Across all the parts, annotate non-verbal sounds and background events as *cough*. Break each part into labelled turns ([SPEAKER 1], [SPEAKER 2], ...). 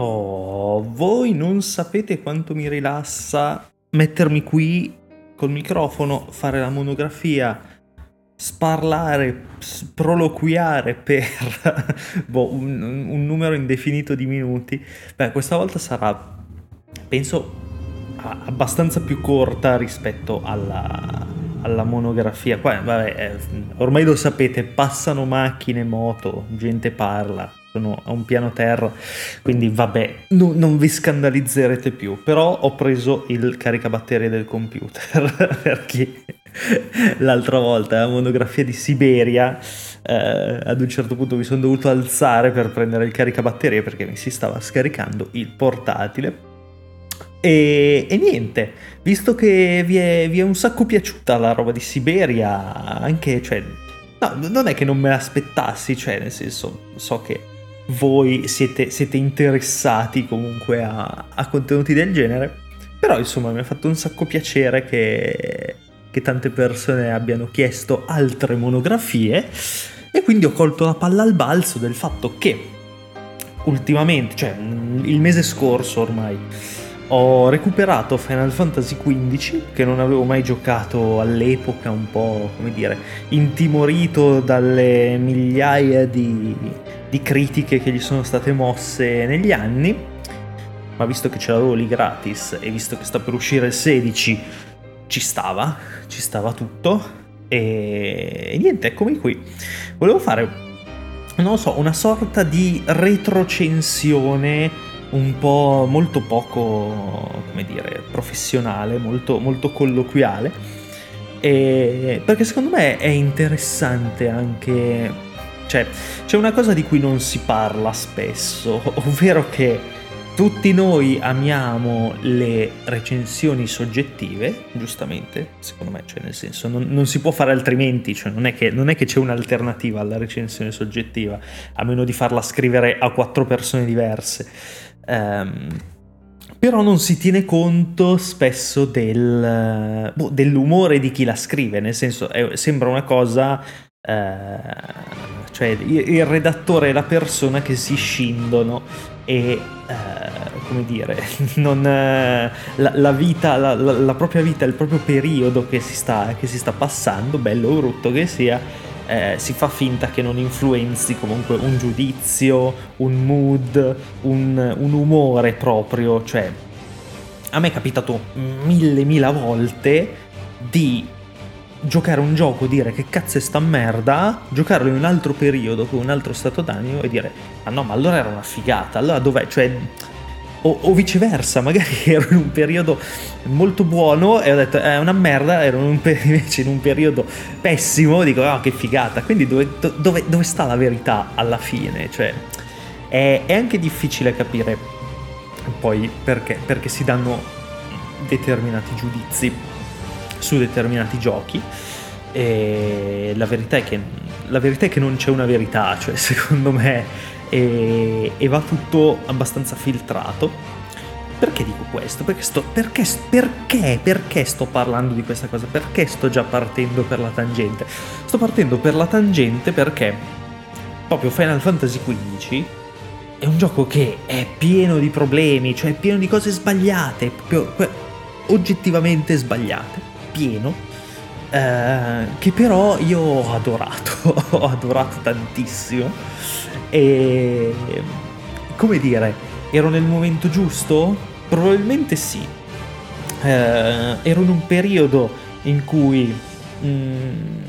[SPEAKER 1] Oh, voi non sapete quanto mi rilassa mettermi qui col microfono, fare la monografia, sparlare, proloquiare per *laughs* boh, un, un, numero indefinito di minuti. Beh, questa volta sarà, penso, abbastanza più corta rispetto alla, alla monografia. Qua, vabbè, eh, ormai lo sapete, passano macchine, moto, gente parla sono a un piano terra, quindi vabbè, no, non vi scandalizzerete più, però ho preso il caricabatterie del computer *laughs* perché l'altra volta, la monografia di Siberia, eh, ad un certo punto mi sono dovuto alzare per prendere il caricabatterie perché mi si stava scaricando il portatile. E, e niente, visto che vi è, vi è un sacco piaciuta la roba di Siberia, anche, cioè, No, non è che non me l'aspettassi, cioè nel senso, so che voi siete, siete interessati comunque a, a, contenuti del genere. Però insomma mi ha fatto un sacco piacere che, che tante persone abbiano chiesto altre monografie e quindi ho colto la palla al balzo del fatto che ultimamente, cioè il mese scorso ormai, ho recuperato Final Fantasy XV che non avevo mai giocato all'epoca, un po' come dire, intimorito dalle migliaia di, di critiche che gli sono state mosse negli anni, ma visto che ce l'avevo lì gratis e visto che sta per uscire il 16, ci stava, ci stava tutto e, e niente, eccomi qui. Volevo fare, non lo so, una sorta di retrocensione un po' molto poco, come dire, professionale, molto, molto colloquiale, e perché secondo me è interessante anche cioè, c'è una cosa di cui non si parla spesso, *laughs* ovvero che tutti noi amiamo le recensioni soggettive, giustamente, secondo me, cioè nel senso non, non si può fare altrimenti, cioè non è, che, non è, che, c'è un'alternativa alla recensione soggettiva, a meno di farla scrivere a quattro persone diverse. Um, però non si tiene conto spesso del, boh, dell'umore di chi la scrive, nel senso è, sembra una cosa eh, cioè il, redattore e la persona che si scindono e eh, come dire *laughs* non, eh, la, la, vita la, la, la, propria vita il proprio periodo che si sta, che si sta passando bello o brutto che sia si fa finta che non influenzi comunque un giudizio un mood un, un umore proprio cioè a me è capitato mille mila volte di giocare un gioco, dire che cazzo è sta merda, giocarlo in un altro periodo con un altro stato d'animo e dire ma no, ma allora era una figata, allora dov'è? Cioè, o, o, viceversa, magari *laughs* ero in un periodo molto buono e ho detto è una merda, ero in un per- *laughs* invece in un periodo pessimo, dico oh che figata, quindi dove, dove, dove sta la verità alla fine? Cioè, è, è anche difficile capire poi perché, perché si danno determinati giudizi su determinati giochi e la verità è che, verità è che non c'è una verità, cioè *laughs* secondo me, e, e, va tutto abbastanza filtrato. Perché dico questo? Perché sto, perché, perché, perché sto parlando di questa cosa? Perché sto già partendo per la tangente? Sto partendo per la tangente perché proprio Final Fantasy XV è un gioco che è pieno di problemi, cioè è pieno di cose sbagliate, oggettivamente sbagliate pieno, eh, che però io ho adorato, *laughs* ho adorato tantissimo. E come dire, ero nel momento giusto? Probabilmente sì. Eh, ero in un periodo in cui, mh, mm,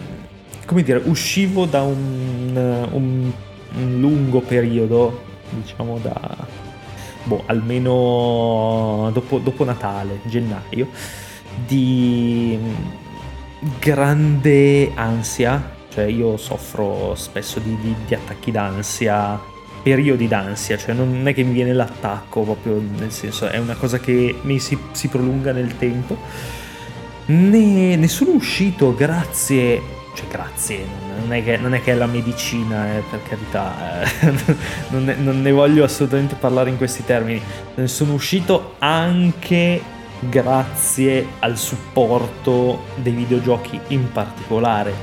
[SPEAKER 1] come dire, uscivo da un, un, un lungo periodo, diciamo da boh, almeno dopo, dopo Natale, gennaio di grande ansia, cioè io soffro spesso di, di, di attacchi d'ansia, periodi d'ansia, cioè non è che mi viene l'attacco proprio, nel senso è una cosa che mi si, si prolunga nel tempo. Ne, ne, sono uscito grazie, cioè grazie, non è che, non è, che è la medicina, eh, per carità, eh, *laughs* non, ne, non ne voglio assolutamente parlare in questi termini, ne sono uscito anche grazie al supporto dei videogiochi, in particolare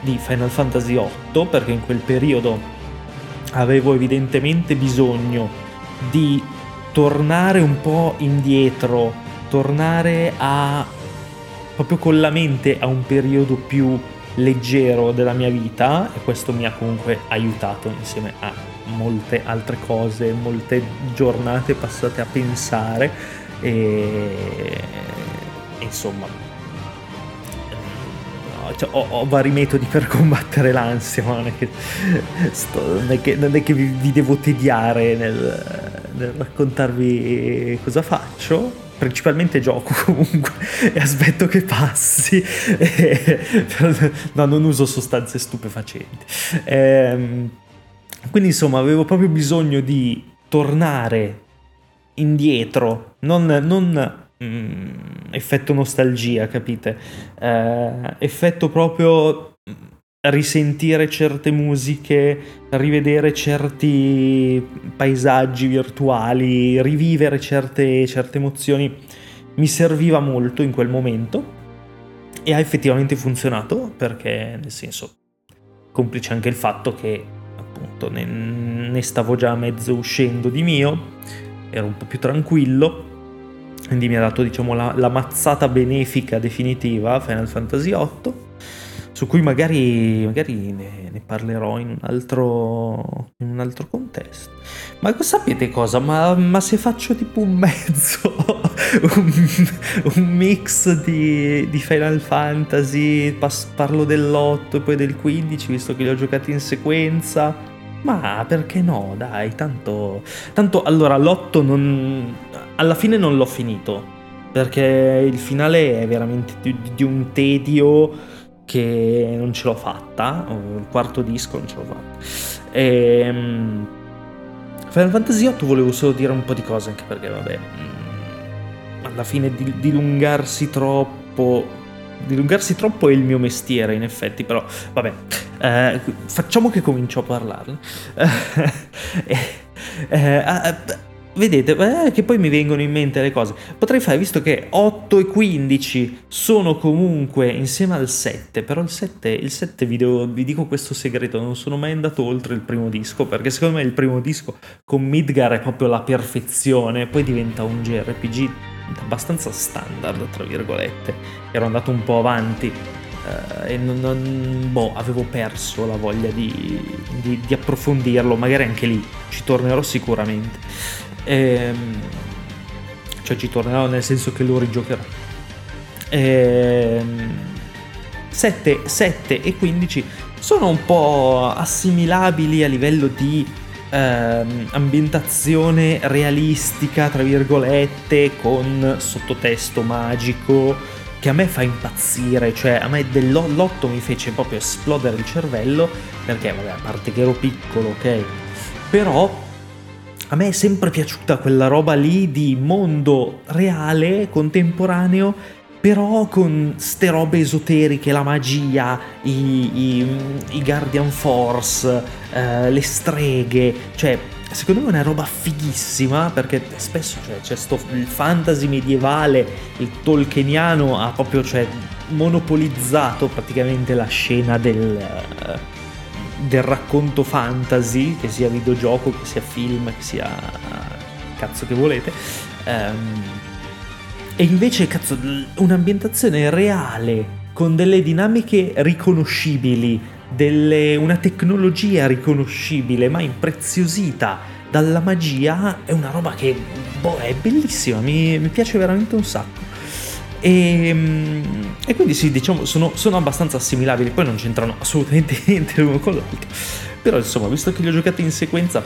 [SPEAKER 1] di Final Fantasy VIII, perché in quel periodo avevo evidentemente bisogno di tornare un po' indietro, tornare a proprio con la mente a un periodo più leggero della mia vita e questo mi ha comunque aiutato insieme a molte altre cose, molte giornate passate a pensare e insomma cioè, ho, ho, vari metodi per *laughs* combattere l'ansia, ma non è che, sto, non è che, non è che vi, vi, devo tediare nel, nel raccontarvi cosa faccio principalmente gioco *laughs* comunque e aspetto che passi. *laughs* no, non uso sostanze stupefacenti. Ehm, quindi insomma avevo proprio bisogno di tornare indietro, non, non mm, effetto nostalgia, capite? Eh, effetto proprio risentire certe musiche, rivedere certi paesaggi virtuali, rivivere certe, certe emozioni, mi serviva molto in quel momento e ha effettivamente funzionato perché nel senso complice anche il fatto che appunto ne, ne stavo già mezzo uscendo di mio, ero un po' più tranquillo quindi mi ha dato diciamo la, la mazzata benefica definitiva Final Fantasy VIII su cui magari, magari ne, ne, parlerò in un, altro, in un altro contesto. Ma sapete cosa? Ma, ma se faccio tipo un mezzo, *laughs* un, un mix di, di, Final Fantasy, pas, parlo dell'8 e poi del 15, visto che li ho giocati in sequenza, ma perché no? Dai, tanto... Tanto allora l'8 non... Alla fine non l'ho finito. Perché il finale è veramente di, di un tedio che non ce l'ho fatta, il quarto disco non ce l'ho fatta. E, ehm, Final Fantasy VIII volevo solo dire un po' di cose, anche perché vabbè, mm, alla fine di, dilungarsi troppo, dilungarsi troppo è il mio mestiere in effetti, però vabbè, eh, facciamo che comincio a parlarne. *laughs* eh, eh, Vedete, eh, che poi mi vengono in mente le cose. Potrei fare, visto che 8 e 15 sono comunque insieme al 7, però il 7, il 7 vi, devo, vi, dico questo segreto, non sono mai andato oltre il primo disco, perché secondo me il primo disco con Midgar è proprio la perfezione, poi diventa un JRPG abbastanza standard, tra virgolette. Ero andato un po' avanti eh, e non, non, boh, avevo perso la voglia di, di, di approfondirlo, magari anche lì ci tornerò sicuramente. Ehm, cioè ci tornerò nel senso che lo rigiocherò. Ehm, 7, 7 e 15 sono un po' assimilabili a livello di ehm, ambientazione realistica, tra virgolette, con sottotesto magico, che a me fa impazzire, cioè a me dell'8 mi fece proprio esplodere il cervello, perché vabbè, a parte che ero piccolo, ok? Però a me è sempre piaciuta quella roba lì di mondo reale, contemporaneo, però con ste robe esoteriche, la magia, i, i, i Guardian Force, eh, le streghe, cioè secondo me è una roba fighissima perché spesso cioè, c'è sto il fantasy medievale, il tolkieniano ha proprio cioè, monopolizzato praticamente la scena del... Uh, del racconto fantasy, che sia videogioco, che sia film, che sia cazzo che volete. Um, e invece, cazzo, un'ambientazione reale, con delle dinamiche riconoscibili, delle, una tecnologia riconoscibile, ma impreziosita dalla magia, è una roba che, boh, è bellissima, mi, mi piace veramente un sacco. E, ehm, e quindi sì, diciamo, sono, sono, abbastanza assimilabili, poi non c'entrano assolutamente *laughs* niente l'uno con l'altro. Però insomma, visto che li ho giocati in sequenza,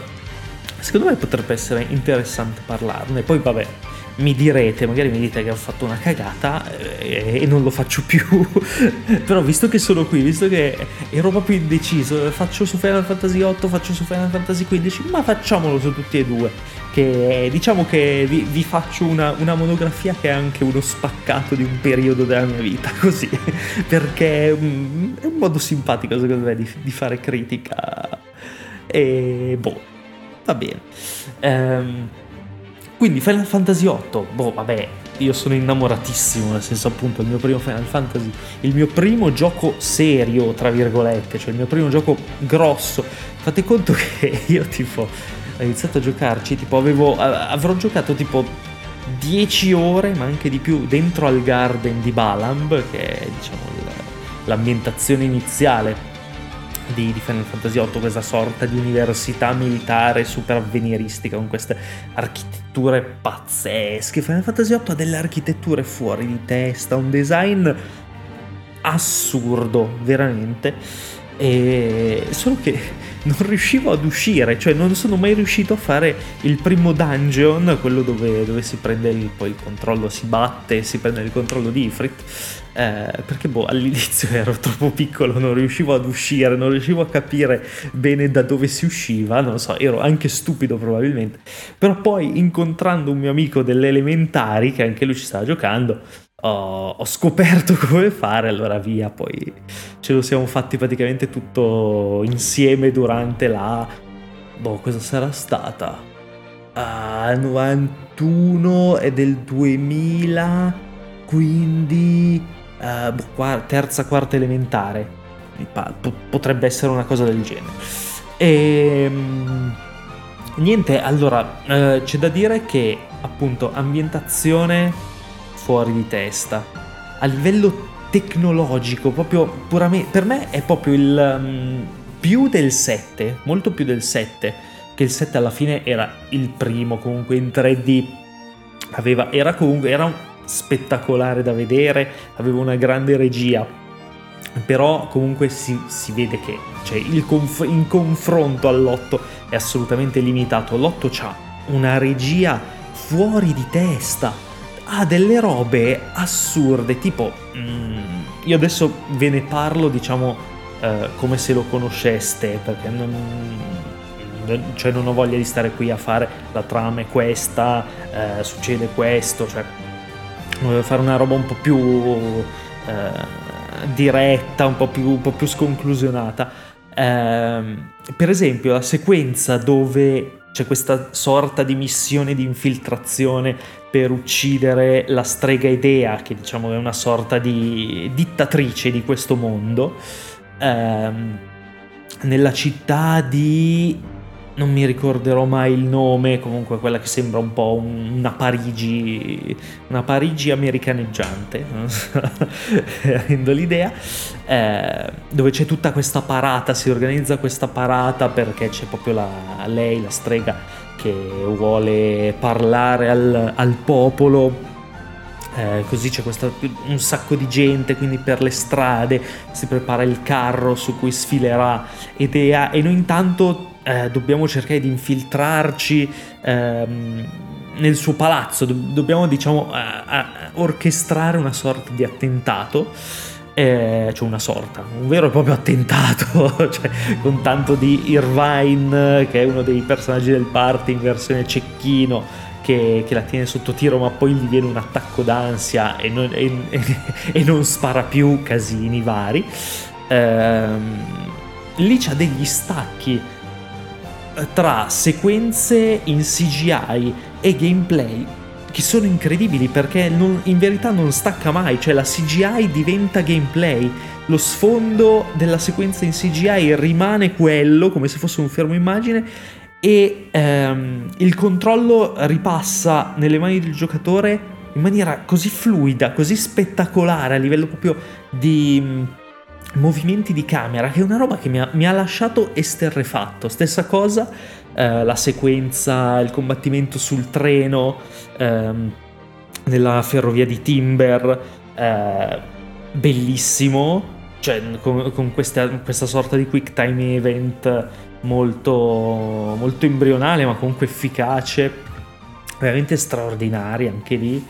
[SPEAKER 1] secondo me potrebbe essere interessante parlarne. Poi vabbè, mi direte, magari mi dite che ho fatto una cagata eh, e non lo faccio più. *laughs* Però visto che sono qui, visto che ero proprio indeciso, faccio su Final Fantasy VIII, faccio su Final Fantasy XV, ma facciamolo su tutti e due. Che diciamo che vi, vi faccio una, una, monografia che è anche uno spaccato di un periodo della mia vita, *laughs* così. Perché mm, è un modo simpatico secondo me di, di fare critica. E boh, va bene. Ehm quindi Final Fantasy VIII, boh, vabbè, io sono innamoratissimo, nel senso appunto il mio primo Final Fantasy, il mio primo gioco serio, tra virgolette, cioè il mio primo gioco grosso. Fate conto che *laughs* io tipo ho iniziato a giocarci, tipo avevo, avrò giocato tipo 10 ore, ma anche di più, dentro al garden di Balamb, che è diciamo l'ambientazione iniziale di, di, Final Fantasy VIII, questa sorta di università militare super avveniristica con queste architetture pazzesche. Final Fantasy VIII ha delle architetture fuori di testa, un design assurdo, veramente. E solo che *laughs* non riuscivo ad uscire, cioè non sono mai riuscito a fare il primo dungeon, quello dove, dove si prende il, poi il controllo, si batte, si prende il controllo di Ifrit, eh, perché boh, all'inizio ero troppo piccolo, non riuscivo ad uscire, non riuscivo a capire bene da dove si usciva, non so, ero anche stupido probabilmente, però poi incontrando un mio amico delle elementari, che anche lui ci stava giocando, ho, ho, scoperto *laughs* come fare, allora via, poi ce lo siamo fatti praticamente tutto insieme durante la... Boh, cosa sarà stata? Ah, 91 e del 2000, quindi uh, boh, terza, quarta elementare. Potrebbe essere una cosa del genere. E... Ehm, niente, allora, uh, c'è da dire che appunto ambientazione fuori di testa. A livello tecnologico, proprio puramente, per me è proprio il um, più del 7, molto più del 7, che il 7 alla fine era il primo comunque in 3D. Aveva, era comunque, era spettacolare da vedere, aveva una grande regia, però comunque si, si vede che cioè, conf- in confronto all'otto è assolutamente limitato. L'otto ha una regia fuori di testa ha delle robe assurde, tipo mm, io adesso ve ne parlo, diciamo, eh, come se lo conosceste, perché non, cioè non ho voglia di stare qui a fare la trama è questa, eh, succede questo, cioè fare una roba un po' più eh, diretta, un po' più, un po più sconclusionata. Eh, per esempio la sequenza dove c'è questa sorta di missione di infiltrazione per uccidere la strega Idea, che diciamo è una sorta di dittatrice di questo mondo, ehm, nella città di non mi ricorderò mai il nome, comunque quella che sembra un po' una Parigi, una Parigi americaneggiante, *laughs* avendo l'idea, eh, dove c'è tutta questa parata, si organizza questa parata perché c'è proprio la, lei, la strega, che vuole parlare al, al popolo. Eh, così c'è questa, un sacco di gente, quindi per le strade si prepara il carro su cui sfilerà Idea e noi intanto eh, dobbiamo cercare di infiltrarci ehm, nel suo palazzo, Do- dobbiamo diciamo orchestrare una sorta di attentato. Eh, cioè una sorta, un vero e proprio attentato, *laughs* cioè, con tanto di Irvine, che è uno dei personaggi del party in versione cecchino, che, che, la tiene sotto tiro, ma poi gli viene un attacco d'ansia e non, e, e non spara più casini vari. Eh, lì c'ha degli stacchi tra sequenze in CGI e gameplay che sono incredibili perché non, in verità non stacca mai, cioè la CGI diventa gameplay, lo sfondo della sequenza in CGI rimane quello come se fosse un fermo immagine e ehm, il controllo ripassa nelle mani del giocatore in maniera così fluida, così spettacolare a livello proprio di movimenti di camera, che è una roba che mi ha, mi ha lasciato esterrefatto. Stessa cosa, eh, la sequenza, il combattimento sul treno, ehm, nella ferrovia di Timber, eh, bellissimo, cioè con, con questa, questa, sorta di quick time event molto, molto embrionale, ma comunque efficace, veramente straordinaria anche lì.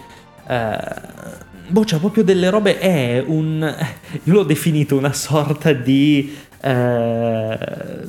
[SPEAKER 1] Eh, boh, c'ha proprio delle robe, è un... io l'ho definito una sorta di eh,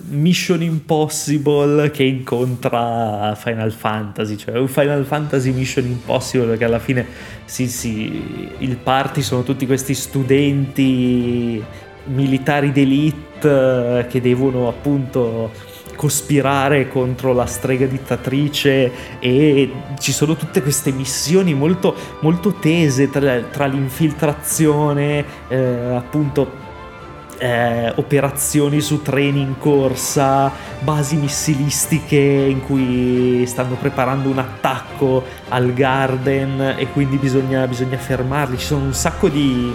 [SPEAKER 1] Mission Impossible che incontra Final Fantasy, cioè un Final Fantasy Mission Impossible perché alla fine sì sì, il party sono tutti questi studenti militari d'elite che devono appunto cospirare contro la strega dittatrice e ci sono tutte queste missioni molto, molto tese tra, tra l'infiltrazione, eh, appunto eh, operazioni su treni in corsa, basi missilistiche in cui stanno preparando un attacco al Garden e quindi bisogna, bisogna fermarli. Ci sono un sacco di,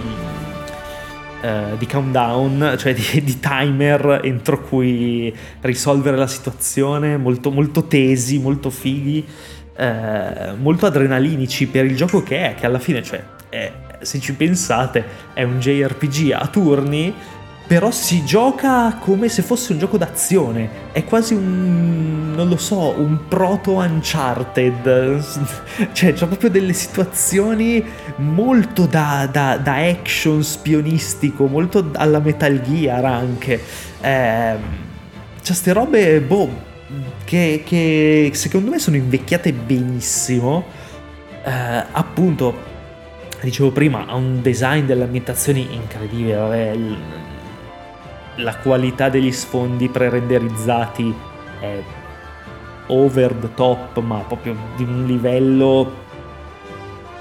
[SPEAKER 1] uh, di countdown, *laughs* cioè di, di, timer entro cui risolvere la situazione, molto, molto tesi, molto fighi, uh, molto adrenalinici per il gioco che è, che alla fine, cioè, è, se ci pensate, è un JRPG a turni però si gioca come se fosse un gioco d'azione. È quasi un, non lo so, un proto Uncharted. *laughs* cioè, c'è proprio delle situazioni molto da, da, da, action spionistico, molto alla Metal Gear anche. Eh, c'è ste robe, boh, che, che, secondo me sono invecchiate benissimo. Eh, appunto, dicevo prima, ha un design delle ambientazioni incredibile. Vabbè, la qualità degli sfondi pre-renderizzati è over the top, ma proprio di un livello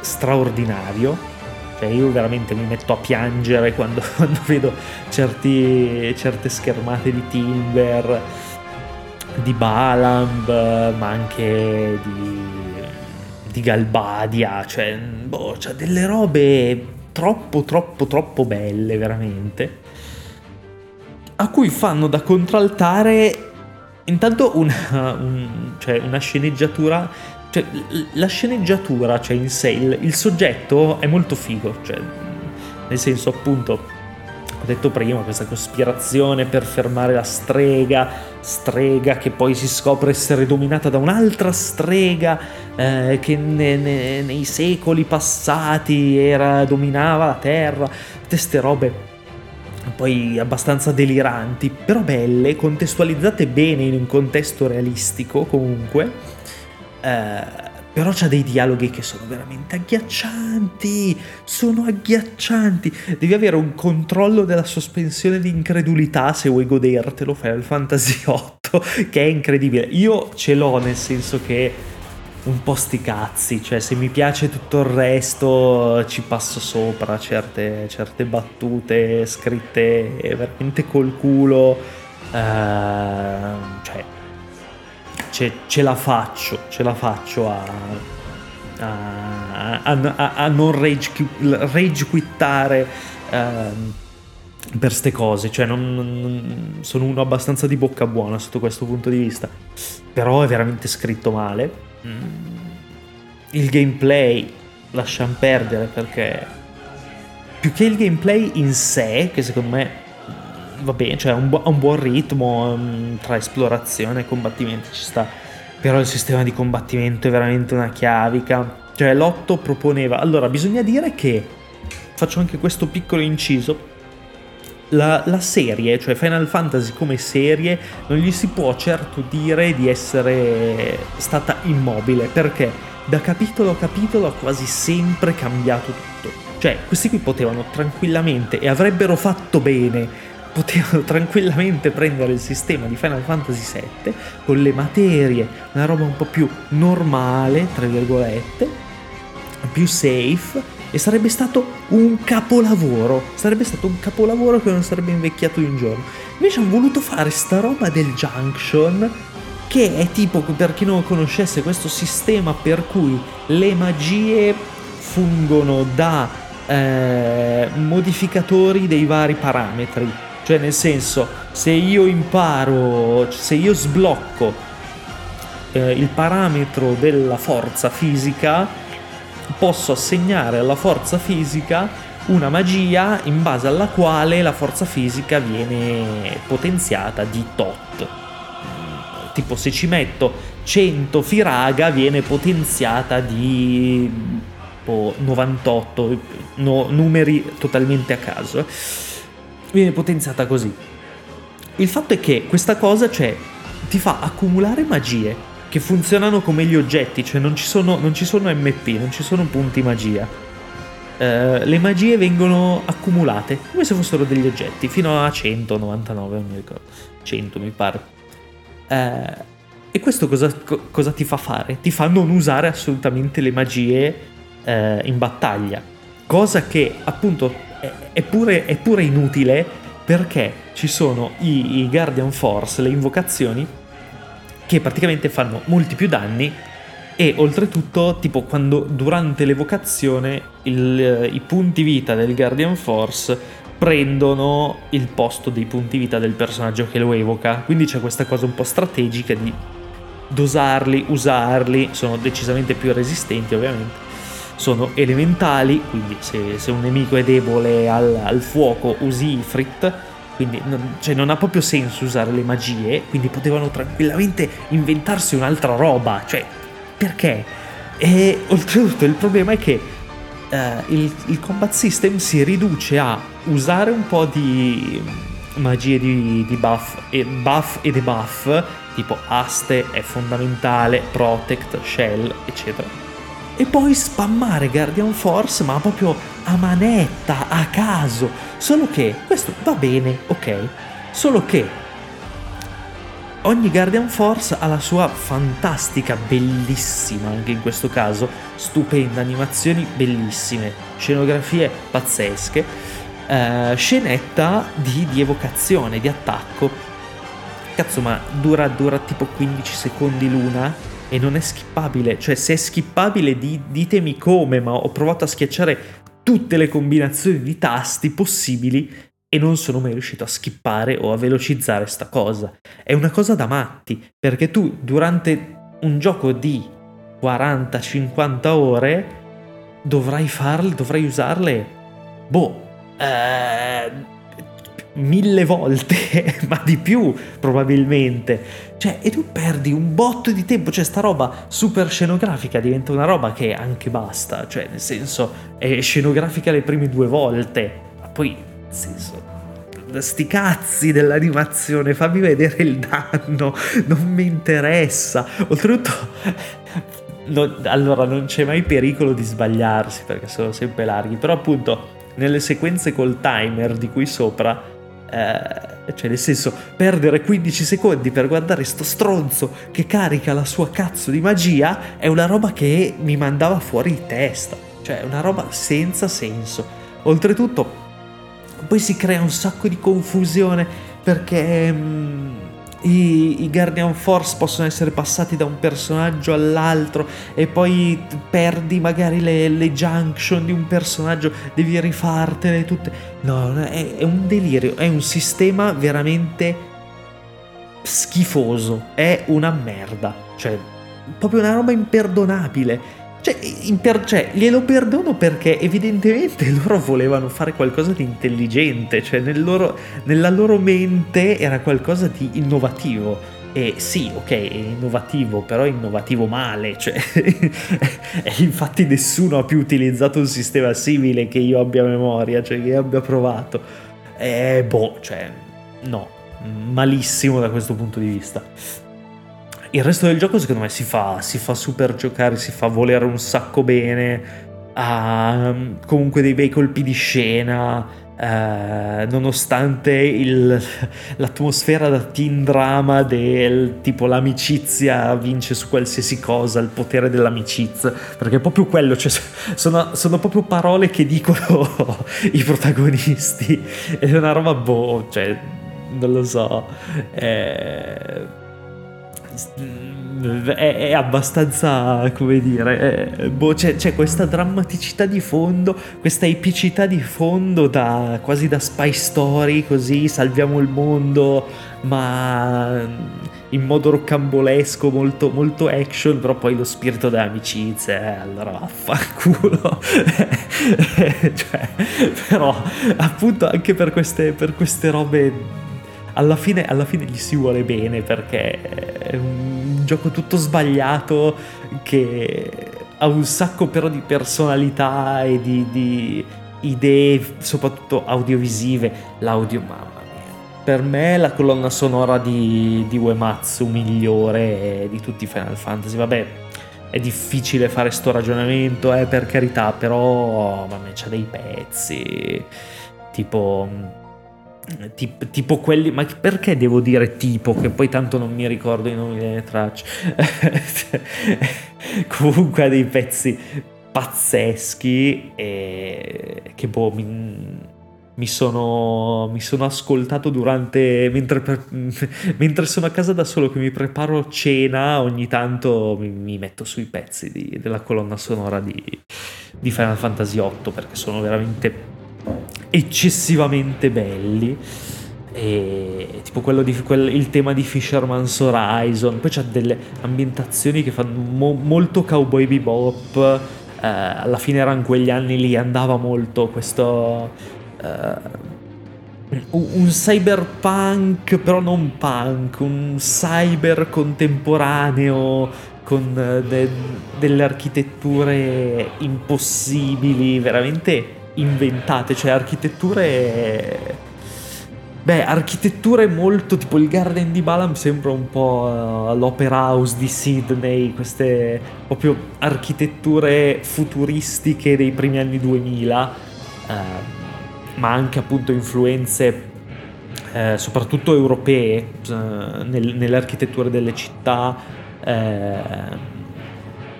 [SPEAKER 1] straordinario. Cioè io veramente mi metto a piangere *laughs* quando, quando vedo certi, certe schermate di Timber, di Balamb, ma anche di, di Galbadia. Cioè, boh, cioè delle robe troppo, troppo, troppo belle, veramente a cui fanno da contraltare intanto una, *laughs* un, cioè una sceneggiatura, cioè la sceneggiatura, cioè in sé, il, il soggetto è molto figo, cioè nel senso appunto ho detto prima, questa cospirazione per fermare la strega, strega che poi si scopre essere dominata da un'altra strega eh, che ne, ne, nei secoli passati era, dominava la terra, queste robe poi abbastanza deliranti, però belle, contestualizzate bene in un contesto realistico comunque. Eh, però c'ha dei dialoghi che sono veramente agghiaccianti, sono agghiaccianti. Devi avere un controllo della sospensione di incredulità se vuoi godertelo Final Fantasy *laughs* VIII, che è incredibile. Io ce l'ho nel senso che un po' sti cazzi, cioè se mi piace tutto il resto ci passo sopra certe, certe battute scritte veramente col culo, uh, cioè ce, ce, la faccio, ce la faccio a, a, a, a non rage, rage quittare. Uh, per ste cose, cioè non, non, sono uno abbastanza di bocca buona sotto questo punto di vista, però è veramente scritto male. Il gameplay lasciamo perdere perché più che il gameplay in sé, che secondo me va bene, cioè ha un, bu- un, buon ritmo um, tra esplorazione e combattimento ci sta, però il sistema di combattimento è veramente una chiavica. Cioè l'otto proponeva... Allora, bisogna dire che, faccio anche questo piccolo inciso, la, la, serie, cioè Final Fantasy come serie, non gli si può certo dire di essere stata immobile, perché da capitolo a capitolo ha quasi sempre cambiato tutto. Cioè, questi qui potevano tranquillamente e avrebbero fatto bene, potevano *laughs* tranquillamente prendere il sistema di Final Fantasy VII con le materie, una roba un po' più normale, tra virgolette, più safe e sarebbe stato un capolavoro, sarebbe stato un capolavoro che non sarebbe invecchiato di un giorno. Invece hanno voluto fare sta roba del Junction che è tipo, per chi non lo conoscesse, questo sistema per cui le magie fungono da eh, modificatori dei vari parametri. Cioè nel senso, se io imparo, se io sblocco eh, il parametro della forza fisica, posso assegnare alla forza fisica una magia in base alla quale la forza fisica viene potenziata di tot. Tipo se ci metto 100 firaga viene potenziata di oh, 98, no, numeri totalmente a caso. Viene potenziata così. Il fatto è che questa cosa, cioè, ti fa accumulare magie che funzionano come gli oggetti, cioè non ci sono, non ci sono MP, non ci sono punti magia. Uh, le magie vengono accumulate come se fossero degli oggetti fino a 199, non mi ricordo, 100 mi pare. Eh, e questo cosa, co- cosa, ti fa fare? Ti fa non usare assolutamente le magie eh, in battaglia. Cosa che appunto è, è, pure, è pure, inutile perché ci sono i, i Guardian Force, le invocazioni, che praticamente fanno molti più danni e oltretutto tipo quando durante l'evocazione il, i punti vita del Guardian Force prendono il posto dei punti vita del personaggio che lo evoca. Quindi c'è questa cosa un po' strategica di dosarli, usarli, sono decisamente più resistenti ovviamente. Sono elementali, quindi se, se un nemico è debole al, al fuoco usi Ifrit, quindi non, cioè non ha proprio senso usare le magie, quindi potevano tranquillamente inventarsi un'altra roba, cioè perché? E oltretutto il problema è che uh, il, il combat system si riduce a usare un po' di magie di, di buff, e buff e debuff tipo aste è fondamentale, protect, shell, eccetera. E poi spammare Guardian Force, ma proprio a manetta, a caso. Solo che questo va bene, ok. Solo che ogni Guardian Force ha la sua fantastica, bellissima, anche in questo caso, stupenda, animazioni bellissime, scenografie pazzesche, eh, scenetta di, di evocazione, di attacco cazzo ma dura, dura tipo 15 secondi l'una e non è skippabile, cioè se è skippabile di, ditemi come, ma ho provato a schiacciare tutte le combinazioni di tasti possibili e non sono mai riuscito a skippare o a velocizzare sta cosa. È una cosa da matti, perché tu durante un gioco di 40-50 ore dovrai farle, dovrai usarle, boh, eh, mille volte, *laughs* ma di più probabilmente. Cioè, e tu perdi un botto di tempo, cioè sta roba super scenografica diventa una roba che anche basta, cioè nel senso è scenografica le prime due volte, ma poi nel senso sti cazzi dell'animazione, fammi vedere il danno, *laughs* non mi interessa. Oltretutto *laughs* no, allora non c'è mai pericolo di sbagliarsi perché sono sempre larghi, però appunto nelle sequenze col timer di qui sopra eh, cioè nel senso perdere 15 secondi per guardare sto stronzo che carica la sua cazzo di magia è una roba che mi mandava fuori di testa. Cioè è una roba senza senso. Oltretutto poi si crea un sacco di confusione perché mh, mm, i, i, Guardian Force possono essere passati da un personaggio all'altro e poi perdi magari le, le junction di un personaggio, devi rifartele tutte. No, è, è un delirio, è un sistema veramente schifoso, è una merda, cioè proprio una roba imperdonabile. Cioè, per, cioè, glielo perdono perché evidentemente *laughs* loro volevano fare qualcosa di intelligente, cioè nel loro, nella loro mente era qualcosa di innovativo. E sì, ok, è innovativo, però è innovativo male, cioè, *laughs* e infatti nessuno ha più utilizzato un sistema simile che io abbia memoria, cioè che io abbia provato. E boh, cioè, no, malissimo da questo punto di vista. Il resto del gioco secondo me si fa, si fa super giocare, si fa volere un sacco bene, ha comunque dei bei colpi di scena, eh, nonostante il, *laughs* l'atmosfera da teen drama del tipo l'amicizia vince su qualsiasi cosa, il potere dell'amicizia, perché è proprio quello, cioè, *laughs* sono, sono proprio parole che dicono *laughs* i protagonisti, è una roba boh, cioè, non lo so. Eh è, è, abbastanza, come dire, è, boh, c'è, c'è, questa drammaticità di fondo, questa epicità di fondo da, quasi da spy story, così salviamo il mondo, ma in modo roccambolesco, molto, molto action, però poi lo spirito dell'amicizia, eh, allora vaffanculo. *laughs* cioè, però appunto anche per queste, per queste robe alla fine, alla fine gli si vuole bene perché è un gioco tutto sbagliato che ha un sacco però di personalità e di, di idee, soprattutto audiovisive. L'audio, mamma mia. Per me è la colonna sonora di, di Uematsu migliore di tutti i Final Fantasy. Vabbè, è difficile fare sto ragionamento, eh, per carità, però, vabbè, c'ha dei pezzi. Tipo Tipo, tipo, quelli, ma perché devo dire tipo? Che poi tanto non mi ricordo i nomi delle tracce. *laughs* Comunque ha dei pezzi pazzeschi e che boh, mi, mi, sono, mi sono, ascoltato durante, mentre, *laughs* mentre, sono a casa da solo che mi preparo cena, ogni tanto mi, mi metto sui pezzi di, della colonna sonora di, di Final Fantasy VIII perché sono veramente eccessivamente belli. E tipo di, quel, il tema di Fisherman's Horizon, poi c'ha delle ambientazioni che fanno mo, molto cowboy bebop. Eh, alla fine erano quegli anni lì, andava molto questo. Eh, un cyberpunk, però non punk, un cyber contemporaneo con eh, de, delle architetture impossibili, veramente inventate, cioè architetture... Beh, architetture molto tipo il Garden di Bala mi sembra un po' uh, l'Opera House di Sydney, queste proprio architetture futuristiche dei primi anni 2000, uh, ma anche appunto influenze uh, soprattutto europee nel, nelle delle città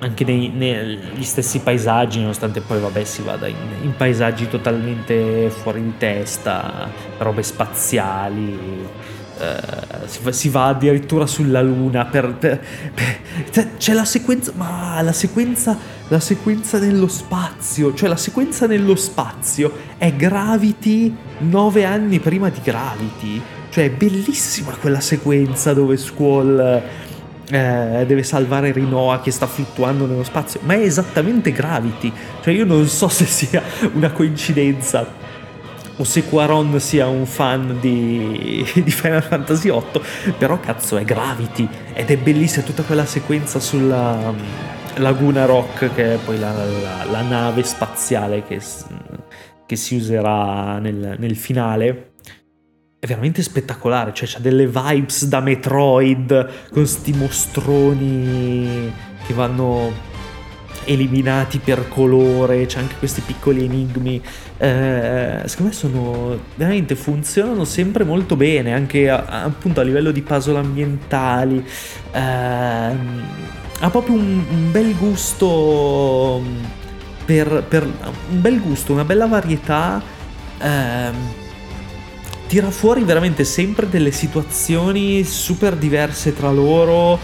[SPEAKER 1] anche nei, negli stessi paesaggi, nonostante poi vabbè si vada in, in paesaggi totalmente fuori di testa, robe spaziali. Uh, si, va, si, va, addirittura sulla luna per, per, per, c'è la sequenza ma la sequenza la sequenza nello spazio cioè la sequenza nello spazio è Gravity nove anni prima di Gravity cioè è bellissima quella sequenza dove Squall eh, deve salvare Rinoa che sta fluttuando nello spazio, ma è esattamente Gravity. Cioè io non so se sia una coincidenza o se Quaron sia un fan di, *laughs* di, Final Fantasy VIII, però cazzo è Gravity ed è bellissima tutta quella sequenza sulla um, Laguna Rock che è poi la, la, la nave spaziale che, che si userà nel, nel finale è veramente spettacolare, cioè c'ha delle vibes da Metroid con sti mostroni che vanno eliminati per colore, c'è anche questi piccoli enigmi. Eh, secondo me sono veramente funzionano sempre molto bene, anche a, appunto a livello di puzzle ambientali. Eh, ha proprio un, un bel gusto per, per, un bel gusto, una bella varietà. Eh, tira fuori veramente sempre delle situazioni super diverse tra loro,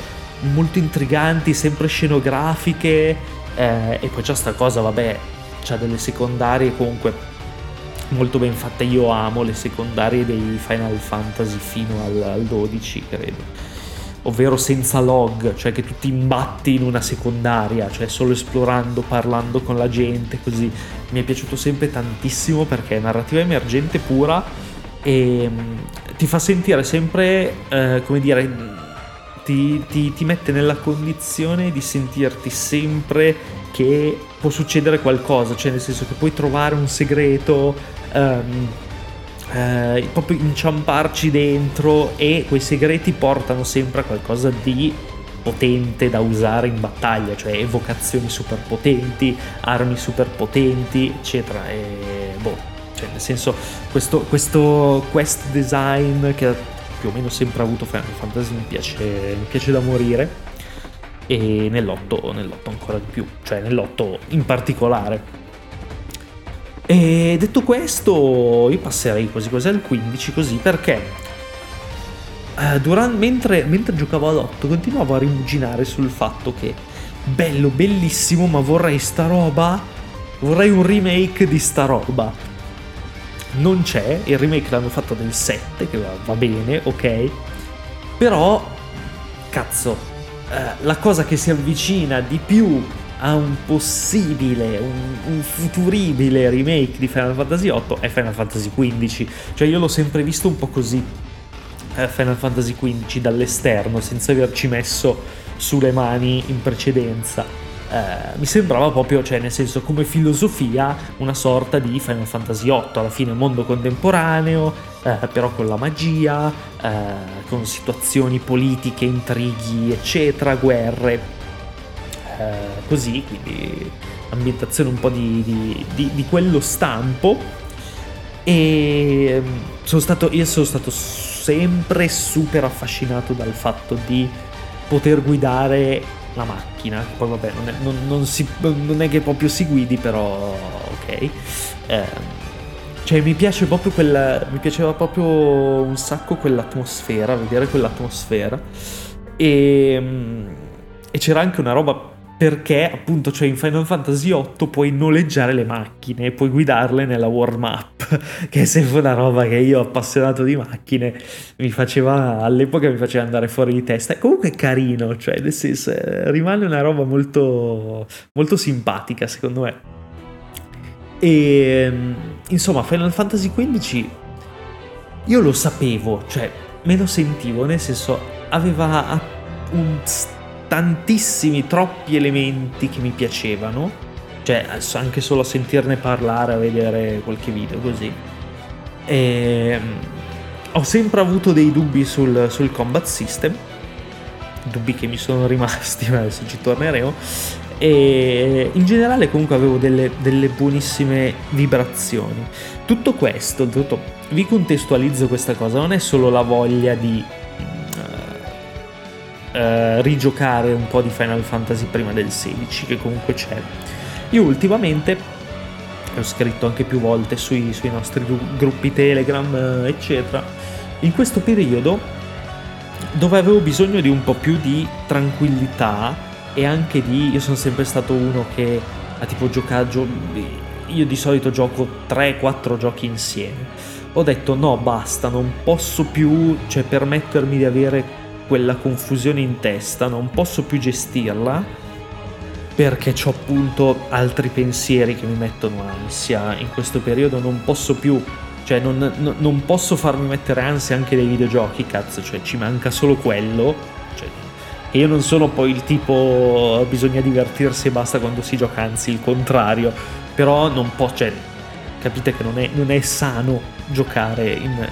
[SPEAKER 1] molto intriganti, sempre scenografiche. Eh, e poi c'è sta cosa, vabbè, c'ha delle secondarie comunque molto ben fatte. Io amo le secondarie dei Final Fantasy fino al, al 12, credo. Ovvero senza log, cioè che tu ti imbatti in una secondaria, cioè solo esplorando, parlando con la gente, così. Mi è piaciuto sempre tantissimo perché è narrativa emergente pura e mm, ti fa sentire sempre, eh, come dire, ti, ti, ti, mette nella condizione di sentirti sempre che può succedere qualcosa, cioè nel senso che puoi trovare un segreto, um, eh, proprio inciamparci dentro e quei segreti portano sempre a qualcosa di potente da usare in battaglia, cioè evocazioni super potenti, armi super potenti, eccetera. E cioè, nel senso, questo, questo quest design che più o meno sempre avuto Final Fantasy mi piace, mi piace da morire. E nell'otto, nell'otto ancora di più, cioè nell'otto in particolare. E detto questo, io passerei quasi quasi al 15 così perché eh, durante, mentre, mentre giocavo all'8 continuavo a rimuginare sul fatto che bello, bellissimo, ma vorrei sta roba, vorrei un remake di sta roba non c'è, il remake l'hanno fatto nel 7, che va, va bene, ok, però, cazzo, eh, la cosa che si avvicina di più a un possibile, un, un, futuribile remake di Final Fantasy VIII è Final Fantasy XV. Cioè io l'ho sempre visto un po' così, eh, Final Fantasy XV dall'esterno, senza averci messo sulle mani in precedenza eh, mi sembrava proprio, cioè nel senso come filosofia, una sorta di Final Fantasy VIII, alla fine mondo contemporaneo, eh, però con la magia, eh, con situazioni politiche, intrighi, eccetera, guerre, eh, così, quindi ambientazione un po' di, di, di, di quello stampo. E, sono stato, io sono stato sempre super affascinato dal fatto di poter guidare la macchina. Poi vabbè, non è, non, non si, non è che proprio si guidi, però ok. Eh, cioè mi piace proprio quella, mi piaceva proprio un sacco quell'atmosfera, vedere quell'atmosfera. E, e c'era anche una roba perché appunto cioè in Final Fantasy VIII puoi noleggiare le macchine, puoi guidarle nella warm up, *laughs* che è sempre una roba che io appassionato di macchine mi faceva all'epoca mi faceva andare fuori di testa. E comunque è carino, cioè nel senso rimane una roba molto molto simpatica secondo me. E insomma Final Fantasy XV io lo sapevo, cioè me lo sentivo, nel senso aveva un tantissimi, troppi elementi che mi piacevano, cioè anche solo a sentirne parlare, a vedere qualche video così. E, ehm, ho sempre avuto dei dubbi sul, sul combat system, dubbi che mi sono rimasti, ma *laughs* adesso ci torneremo. E in generale comunque avevo delle, delle buonissime vibrazioni. Tutto questo, tutto, vi contestualizzo questa cosa, non è solo la voglia di eh, rigiocare un po' di Final Fantasy prima del 16, che comunque c'è. Io ultimamente ho scritto anche più volte sui, sui nostri gruppi Telegram, eh, eccetera. In questo periodo, dove avevo bisogno di un po' più di tranquillità e anche di. Io sono sempre stato uno che ha tipo giocato. Io di solito gioco 3-4 giochi insieme. Ho detto no, basta, non posso più cioè, permettermi di avere quella confusione in testa, non posso più gestirla perché ho appunto altri pensieri che mi mettono ansia in questo periodo, non posso più, cioè non, non, non posso farmi mettere ansia anche dai videogiochi, cazzo, cioè ci manca solo quello, cioè, e io non sono poi il tipo bisogna divertirsi e basta quando si gioca, anzi il contrario, però non posso, cioè capite che non è, non è sano giocare in,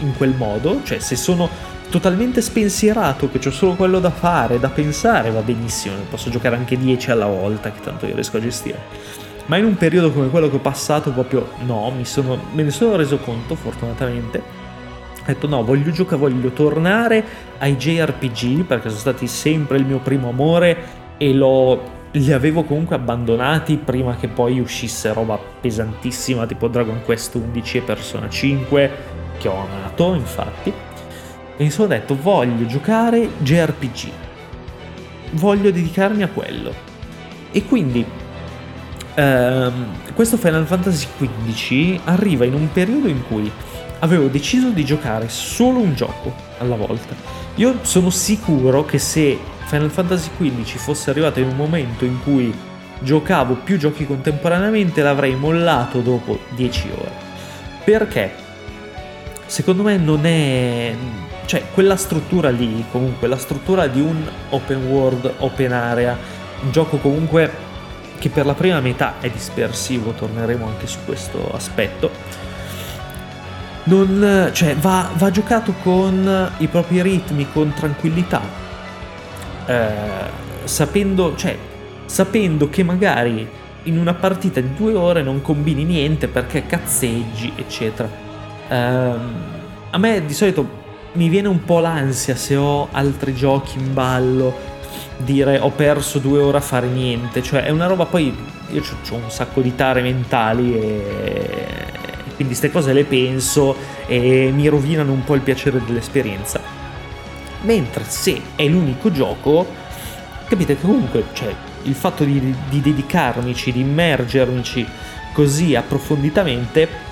[SPEAKER 1] in quel modo, cioè se sono totalmente spensierato, che ho solo quello da fare, da pensare, va benissimo, posso giocare anche 10 alla volta, che tanto io riesco a gestire. Ma in un periodo come quello che ho passato, proprio no, sono, me ne sono reso conto, fortunatamente. Ho detto no, voglio giocare, voglio tornare ai JRPG, perché sono stati sempre il mio primo amore e l'ho li avevo comunque abbandonati prima che poi uscisse roba pesantissima tipo Dragon Quest 11 e Persona 5 che ho amato infatti e mi sono detto voglio giocare JRPG, voglio dedicarmi a quello. E quindi ehm, questo Final Fantasy XV arriva in un periodo in cui avevo deciso di giocare solo un gioco alla volta. Io sono sicuro che se Final Fantasy XV fosse arrivato in un momento in cui giocavo più giochi contemporaneamente l'avrei mollato dopo 10 ore. Perché? Secondo me non è cioè quella struttura lì, comunque la struttura di un open world, open area, un gioco comunque che per la prima metà è dispersivo, torneremo anche su questo aspetto. Non, cioè, va, va giocato con i propri ritmi, con tranquillità, eh, sapendo, cioè, sapendo che magari in una partita di due ore non combini niente perché cazzeggi, eccetera. Eh, a me di solito mi viene un po' l'ansia se ho altri giochi in ballo dire ho perso due ore a fare niente. Cioè è una roba poi io ho un sacco di tare mentali e quindi queste cose le penso e mi rovinano un po' il piacere dell'esperienza. Mentre se è l'unico gioco capite che comunque cioè, il fatto di, di dedicarmici di immergermici così approfonditamente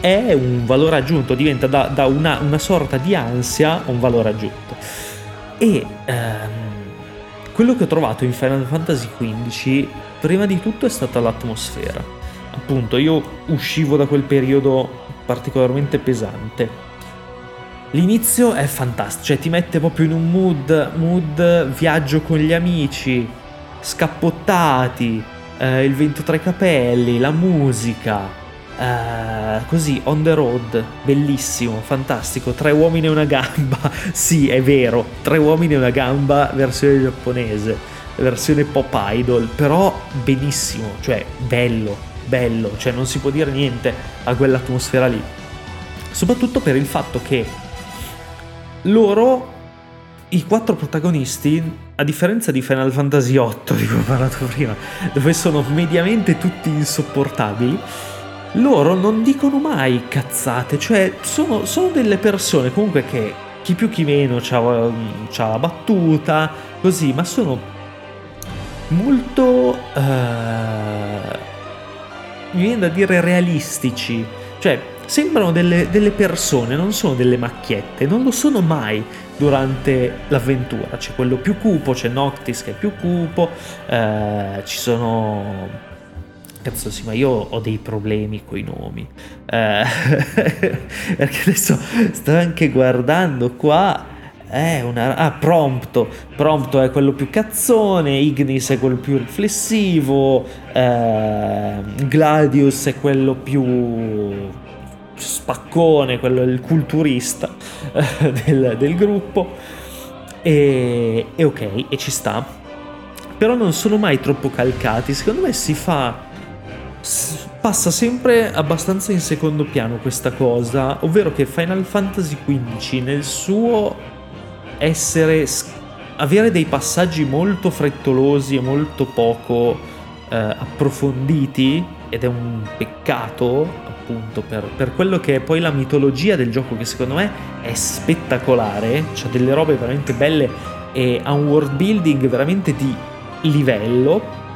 [SPEAKER 1] è un valore aggiunto, diventa da, da una, una, sorta di ansia un valore aggiunto. E ehm, quello che ho trovato in Final Fantasy XV, prima di tutto, è stata l'atmosfera. Appunto, io uscivo da quel periodo particolarmente pesante. L'inizio è fantastico, cioè ti mette proprio in un mood, mood viaggio con gli amici, scappottati, eh, il vento tra i capelli, la musica, Uh, così on the road, bellissimo, fantastico. Tre uomini e una gamba. *laughs* sì, è vero, tre uomini e una gamba, versione giapponese, versione pop idol, però benissimo, cioè bello, bello, cioè non si può dire niente a quell'atmosfera lì. soprattutto per il fatto che loro, i quattro protagonisti, a differenza di Final Fantasy VIII *laughs* di cui ho parlato prima, dove sono mediamente tutti insopportabili, loro non dicono mai cazzate, cioè sono, sono delle persone comunque che chi più chi meno c'ha, c'ha la battuta, così, ma sono molto... Uh, mi viene da dire realistici, cioè sembrano delle, delle, persone, non sono delle macchiette, non lo sono mai durante l'avventura. C'è quello più cupo, c'è Noctis che è più cupo, uh, ci sono Cazzo sì, ma io ho dei problemi con i nomi. Eh, *laughs* perché adesso sto anche guardando qua. È una... Ah, Prompto. Prompto è quello più cazzone, Ignis è quello più riflessivo, eh, Gladius è quello più spaccone, quello il culturista eh, del, del, gruppo. E, e ok, e ci sta. Però non sono mai troppo calcati. Secondo me si fa passa sempre abbastanza in secondo piano questa cosa, ovvero che Final Fantasy XV nel suo essere avere dei passaggi molto frettolosi e molto poco eh, approfonditi ed è un peccato appunto per, per, quello che è poi la mitologia del gioco che secondo me è spettacolare, c'ha delle robe veramente belle e ha un world building veramente di livello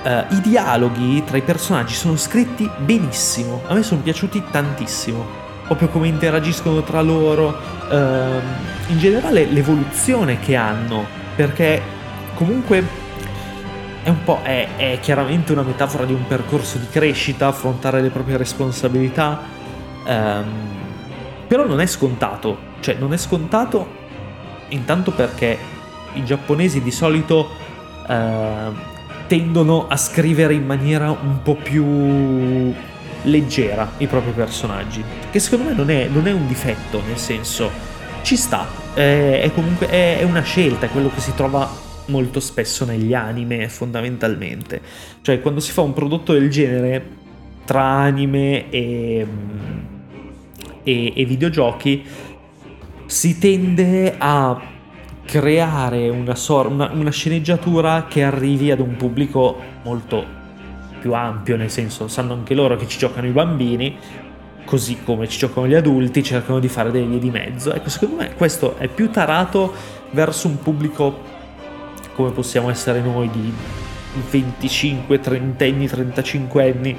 [SPEAKER 1] Uh, I dialoghi tra i personaggi sono scritti benissimo, a me sono piaciuti tantissimo, proprio come interagiscono tra loro, uh, in generale l'evoluzione che hanno, perché comunque è un po', è, è, chiaramente una metafora di un percorso di crescita, affrontare le proprie responsabilità, um, però non è scontato, cioè non è scontato intanto perché i giapponesi di solito... Uh, tendono a scrivere in maniera un po' più leggera i propri personaggi, che secondo me non è, non è un difetto, nel senso ci sta, è, è comunque è, è una scelta, è quello che si trova molto spesso negli anime fondamentalmente, cioè quando si fa un prodotto del genere tra anime e, e, e videogiochi si tende a creare una, sor- una, una sceneggiatura che arrivi ad un pubblico molto più ampio, nel senso sanno anche loro che ci giocano i bambini, così come ci giocano gli adulti, cercano di fare delle vie di mezzo. Ecco, secondo me questo è più tarato verso un pubblico come possiamo essere noi di 25, 30 anni, 35 anni.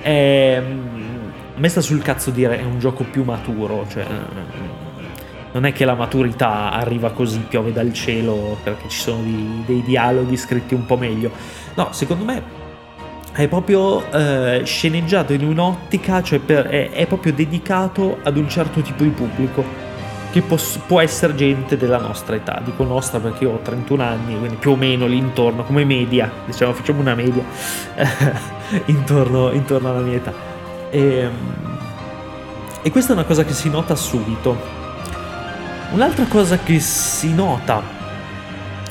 [SPEAKER 1] E, a me sta sul cazzo dire è un gioco più maturo, cioè non è che la maturità arriva così, piove dal cielo perché ci sono di, dei dialoghi scritti un po' meglio. No, secondo me è proprio eh, sceneggiato in un'ottica, cioè per, è, è, proprio dedicato ad un certo tipo di pubblico. Che pos- può essere gente della nostra età, dico nostra perché io ho 31 anni, quindi più o meno l'intorno, come media, diciamo facciamo una media *laughs* intorno, intorno, alla mia età. E, ehm, e questa è una cosa che si nota subito, Un'altra cosa che si nota,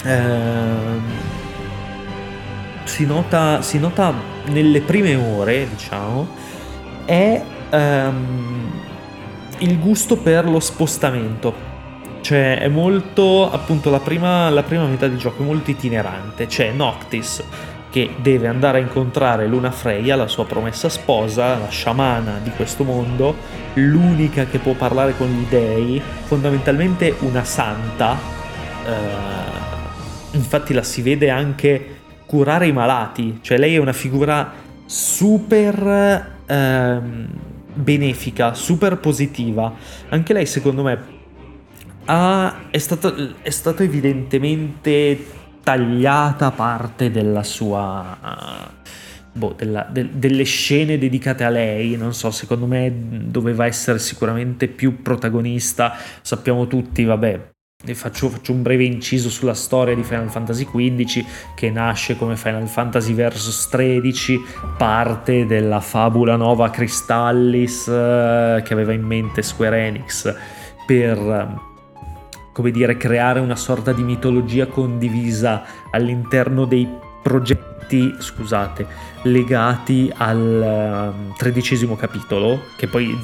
[SPEAKER 1] ehm, si nota, si nota nelle prime ore, diciamo, è ehm, il gusto per lo spostamento. Cioè è molto, appunto, la prima, la prima metà di gioco è molto itinerante. C'è Noctis che deve andare a incontrare Luna Freya, la sua promessa sposa, la sciamana di questo mondo, l'unica che può parlare con gli dei, fondamentalmente una santa. Uh, infatti la si vede anche curare i malati, cioè lei è una figura super uh, benefica, super positiva. Anche lei secondo me ha, è, stato, è stato evidentemente tagliata parte della sua... Boh, della, de, delle scene dedicate a lei, non so, secondo me doveva essere sicuramente più protagonista, sappiamo tutti, vabbè, Faccio, faccio, un breve inciso sulla storia di Final Fantasy XV che nasce come Final Fantasy Versus 13, parte della fabula Nova Crystallis eh, che aveva in mente Square Enix per come dire, creare una sorta di mitologia condivisa all'interno dei progetti, scusate, legati al um, tredicesimo capitolo, che poi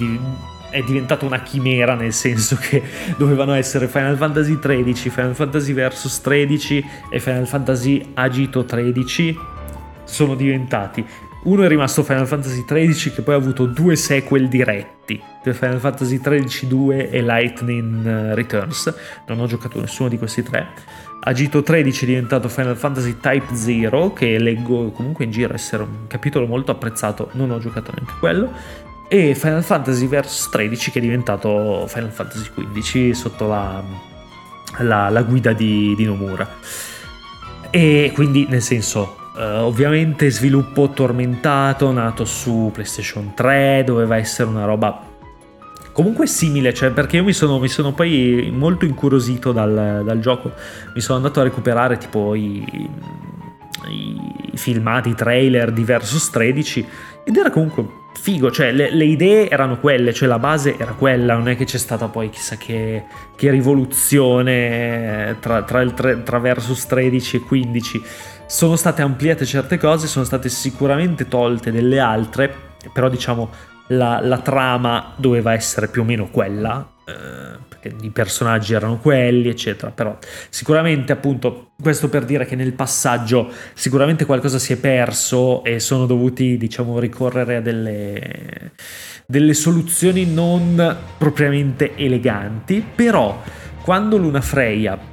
[SPEAKER 1] è diventata una chimera nel senso che *laughs* dovevano essere Final Fantasy XIII, Final Fantasy Versus 13 e Final Fantasy Agito 13 sono diventati. Uno è rimasto Final Fantasy XIII che poi ha avuto due sequel diretti, Final Fantasy XIII 2 e Lightning eh, Returns. Non ho giocato nessuno di questi tre. Agito 13 è diventato Final Fantasy Type 0, che leggo comunque in giro essere un capitolo molto apprezzato, non ho giocato neanche quello. E Final Fantasy Versus 13 che è diventato Final Fantasy XV sotto la, la, la guida di, di Nomura. E quindi nel senso Uh, ovviamente sviluppo tormentato, nato su PlayStation 3, doveva essere una roba comunque simile, cioè perché io mi sono, mi sono poi molto incuriosito dal, dal, gioco, mi sono andato a recuperare tipo i, i filmati, i trailer di Versus 13 ed era comunque figo, cioè le, le, idee erano quelle, cioè la base era quella, non è che c'è stata poi chissà che, che rivoluzione tra, tra, il, tra Versus 13 e 15 sono state ampliate certe cose, sono state sicuramente tolte delle altre, però diciamo la, la trama doveva essere più o meno quella, eh, perché i personaggi erano quelli, eccetera. Però sicuramente appunto questo per dire che nel passaggio sicuramente qualcosa si è perso e sono dovuti diciamo ricorrere a delle, delle soluzioni non propriamente eleganti, però quando Luna Freya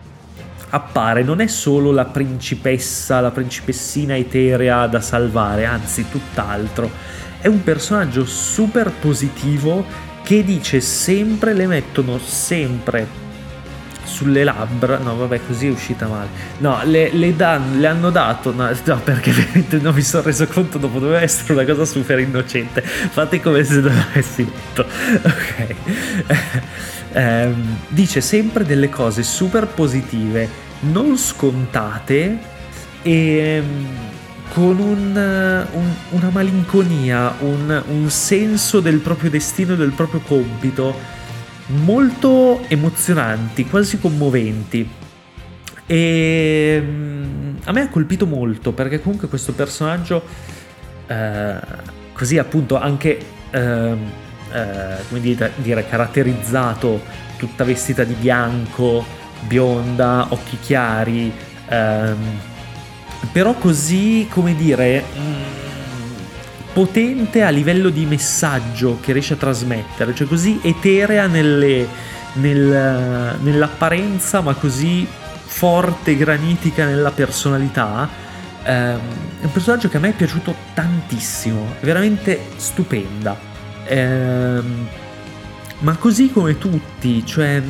[SPEAKER 1] appare non è solo la principessa, la principessina eterea da salvare, anzi tutt'altro. È un personaggio super positivo che dice sempre, le mettono sempre sulle labbra. No, vabbè, così è uscita male. No, le, le, dan, le hanno dato. No, no, perché non mi sono reso conto dopo. Doveva essere una cosa super innocente. Fate come se non avessi detto. *laughs* Ok. *laughs* eh, dice sempre delle cose super positive, non scontate e ehm, con un, un, una malinconia, un, un senso del proprio destino e del proprio compito molto emozionanti, quasi commoventi. E ehm, a me ha colpito molto perché comunque questo personaggio, eh, così appunto anche eh, eh, come dire, dire, caratterizzato, tutta vestita di bianco, bionda, occhi chiari, ehm, però così, come dire, mm, potente a livello di messaggio che riesce a trasmettere, cioè così eterea nelle, nel, nell'apparenza, ma così forte, granitica nella personalità. Ehm, è un personaggio che a me è piaciuto tantissimo, veramente stupenda. Ehm, ma così come tutti, cioè,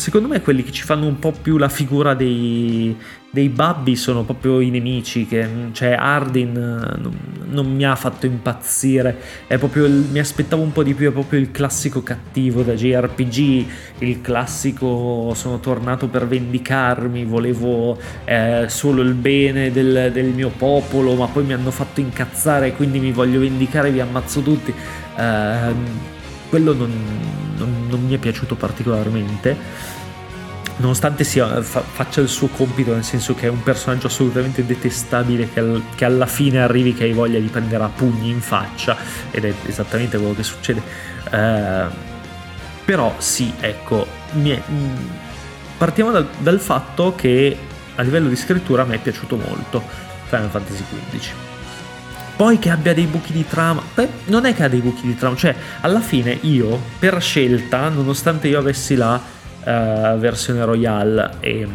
[SPEAKER 1] secondo me quelli che ci fanno un po' più la figura dei, dei babbi sono proprio i nemici, che, cioè Ardin non, non, mi ha fatto impazzire, il, mi aspettavo un po' di più, è proprio il classico cattivo da JRPG, il classico sono tornato per vendicarmi, volevo eh, solo il bene del, del, mio popolo, ma poi mi hanno fatto incazzare, quindi mi voglio vendicare, vi ammazzo tutti. Eh, quello non, non, non mi è piaciuto particolarmente nonostante sia, fa, faccia il suo compito, nel senso che è un personaggio assolutamente detestabile che, al, che, alla fine arrivi che hai voglia di prendere a pugni in faccia, ed è esattamente quello che succede. Eh, però sì, ecco, è, partiamo dal, dal, fatto che a livello di scrittura me è piaciuto molto Final Fantasy XV. Poi che abbia dei buchi di trama, beh, non è che ha dei buchi di trama, cioè alla fine io, per scelta, nonostante io avessi la uh, versione Royale e uh,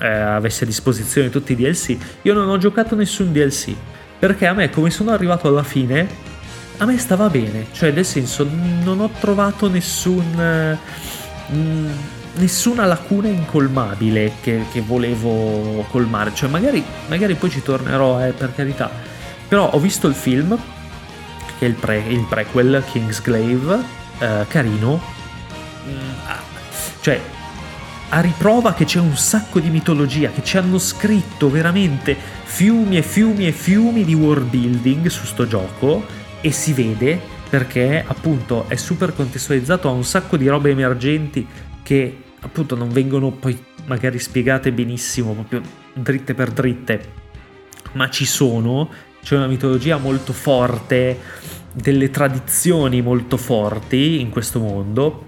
[SPEAKER 1] avesse a disposizione tutti i DLC, io non ho giocato nessun DLC. Perché a me, come sono arrivato alla fine, a me stava bene. Cioè, nel senso, non ho trovato nessun... Mm, nessuna lacuna incolmabile che, che, volevo colmare. Cioè, magari, magari poi ci tornerò, eh, per carità. Però ho visto il film, che è il, pre, il prequel, Kingsglaive, eh, carino, cioè, a riprova che c'è un sacco di mitologia, che ci hanno scritto veramente fiumi e fiumi e fiumi di world building su sto gioco e si vede perché appunto è super contestualizzato a un sacco di robe emergenti che appunto non vengono poi magari spiegate benissimo, proprio dritte per dritte, ma ci sono, c'è una mitologia molto forte, delle tradizioni molto forti in questo mondo.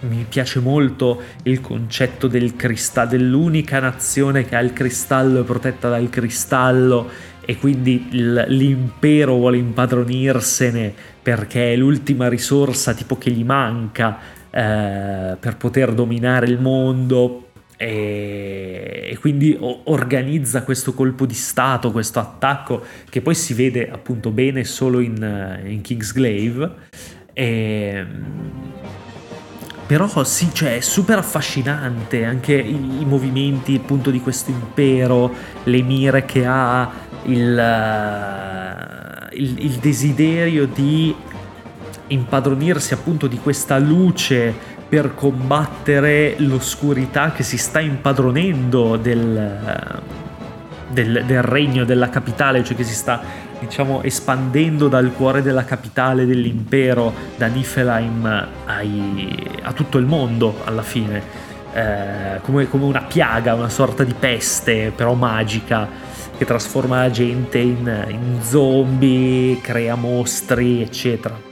[SPEAKER 1] Mi piace molto il concetto del cristallo, dell'unica nazione che ha il cristallo e protetta dal cristallo e quindi l'impero vuole impadronirsene perché è l'ultima risorsa tipo che gli manca eh, per poter dominare il mondo, e, quindi organizza questo colpo di stato, questo attacco che poi si vede appunto bene solo in, eh, in Kingsglaive. E, però sì, cioè è super affascinante anche i, i movimenti appunto di questo impero, le mire che ha, il, uh, il, il desiderio di impadronirsi appunto di questa luce per combattere l'oscurità che si sta impadronendo del, del, del, regno della capitale, cioè che si sta diciamo espandendo dal cuore della capitale dell'impero, da Niflheim ai, a tutto il mondo alla fine, eh, come, come una piaga, una sorta di peste però magica che trasforma la gente in, in zombie, crea mostri, eccetera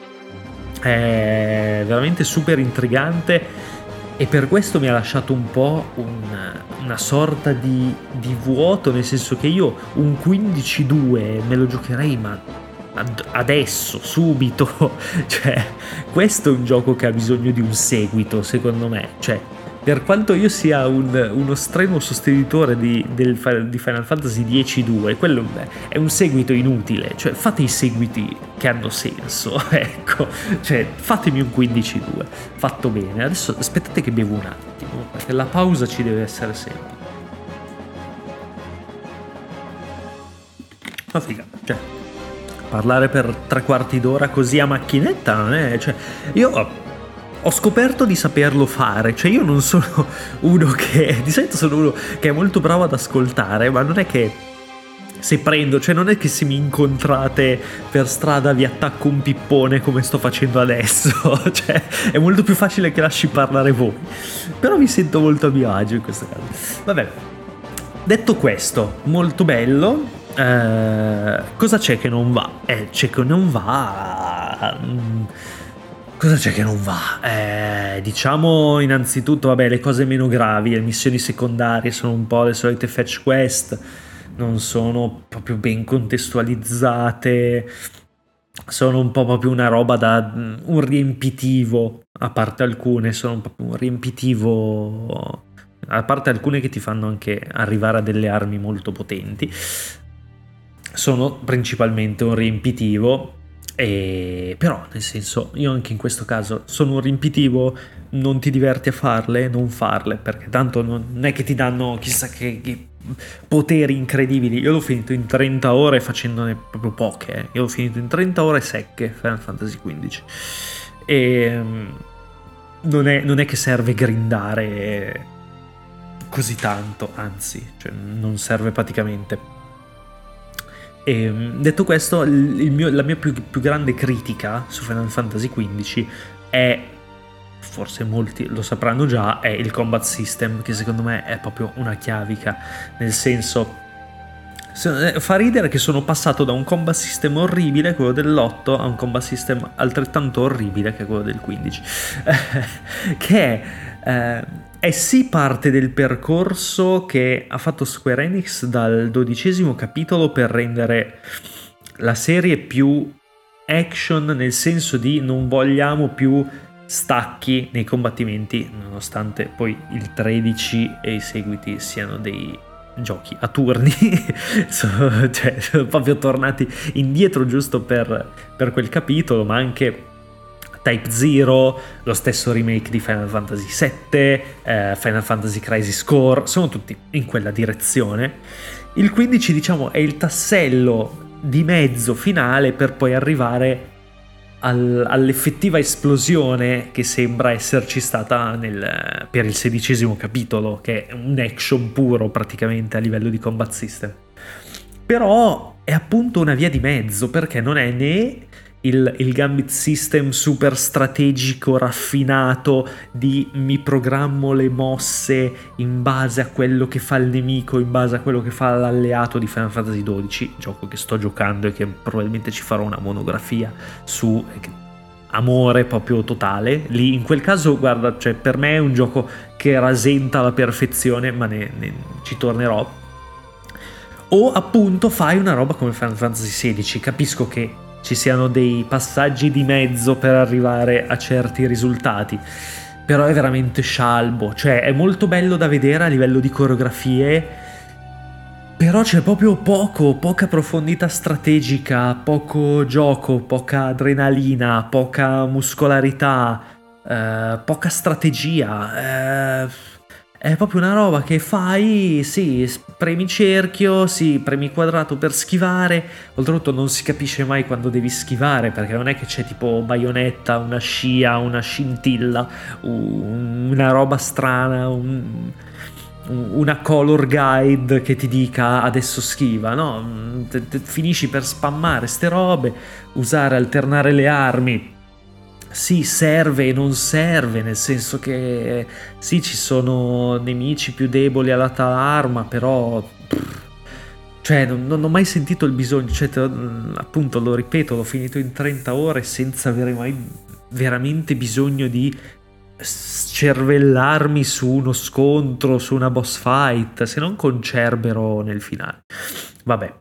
[SPEAKER 1] è veramente super intrigante e per questo mi ha lasciato un po' un, una sorta di, di, vuoto, nel senso che io un 15-2 me lo giocherei ma adesso, subito, *laughs* cioè questo è un gioco che ha bisogno di un seguito secondo me, cioè per quanto io sia un, uno strenuo sostenitore di, del, di Final Fantasy X-2, quello è un seguito inutile, cioè fate i seguiti che hanno senso, *laughs* ecco, cioè fatemi un 15-2, fatto bene. Adesso aspettate che bevo un attimo, perché la pausa ci deve essere sempre. Ma figa, cioè, parlare per tre quarti d'ora così a macchinetta non è, cioè, io ho scoperto di saperlo fare, cioè io non sono *laughs* uno che, di solito sono uno che è molto bravo ad ascoltare, ma non è che se prendo, cioè non è che se mi incontrate per strada vi attacco un pippone come sto facendo adesso, *laughs* cioè è molto più facile che lasci parlare voi, però mi sento molto a mio agio in questo caso. Vabbè, detto questo, molto bello, eh, cosa c'è che non va? Eh, c'è che non va... Mm, Cosa c'è che non va? Eh, diciamo innanzitutto, vabbè, le cose meno gravi, le missioni secondarie sono un po' le solite fetch quest, non sono proprio ben contestualizzate, sono un po' proprio una roba da un riempitivo, a parte alcune, sono proprio un riempitivo, a parte alcune che ti fanno anche arrivare a delle armi molto potenti, sono principalmente un riempitivo e, però, nel senso, io anche in questo caso sono un riempitivo, non ti diverti a farle, non farle, perché tanto non è che ti danno chissà che, che poteri incredibili. Io l'ho finito in 30 ore facendone proprio poche. Eh. Io l'ho finito in 30 ore secche Final Fantasy XV. E non è, non è che serve grindare così tanto, anzi, cioè non serve praticamente e, ehm, detto questo, mio, la mia più, più, grande critica su Final Fantasy XV è, forse molti lo sapranno già, è il combat system, che secondo me è proprio una chiavica, nel senso... Eh, fa ridere che sono passato da un combat system orribile, quello dell'8, a un combat system altrettanto orribile che quello del 15. *laughs* che è... Eh, è sì parte del percorso che ha fatto Square Enix dal dodicesimo capitolo per rendere la serie più action nel senso di non vogliamo più stacchi nei combattimenti nonostante poi il 13 e i seguiti siano dei giochi a turni. *laughs* Sono, cioè, sono proprio tornati indietro giusto per, per quel capitolo ma anche Type Zero, lo stesso remake di Final Fantasy VII, eh, Final Fantasy Crisis Core, sono tutti in quella direzione. Il 15 diciamo è il tassello di mezzo finale per poi arrivare al, all'effettiva esplosione che sembra esserci stata nel, per il sedicesimo capitolo, che è un action puro praticamente a livello di combat system. Però è appunto una via di mezzo perché non è né il, il gambit system super strategico, raffinato di mi programmo le mosse in base a quello che fa il nemico, in base a quello che fa l'alleato di Final Fantasy XII, gioco che sto giocando e che probabilmente ci farò una monografia su amore proprio totale. Lì in quel caso, guarda, cioè, per me è un gioco che rasenta la perfezione, ma ne, ne, ci tornerò. O appunto fai una roba come Final Fantasy XVI. Capisco che ci siano dei passaggi di mezzo per arrivare a certi risultati. Però è veramente scialbo, cioè è molto bello da vedere a livello di coreografie però c'è proprio poco, poca profondità strategica, poco gioco, poca adrenalina, poca muscolarità, eh, poca strategia. Eh, è proprio una roba che fai, sì, premi cerchio, sì, premi quadrato per schivare, oltretutto non si capisce mai quando devi schivare, perché non è che c'è tipo baionetta, una scia, una scintilla, una roba strana, un una color guide che ti dica adesso schiva, no? Finisci per spammare ste robe, usare, alternare le armi. Sì, serve e non serve, nel senso che sì, ci sono nemici più deboli alla tal arma, però... Pff, cioè, non, non, ho mai sentito il bisogno, cioè, te, appunto, lo ripeto, l'ho finito in 30 ore senza avere mai veramente bisogno di scervellarmi su uno scontro, su una boss fight, se non con Cerbero nel finale. Vabbè.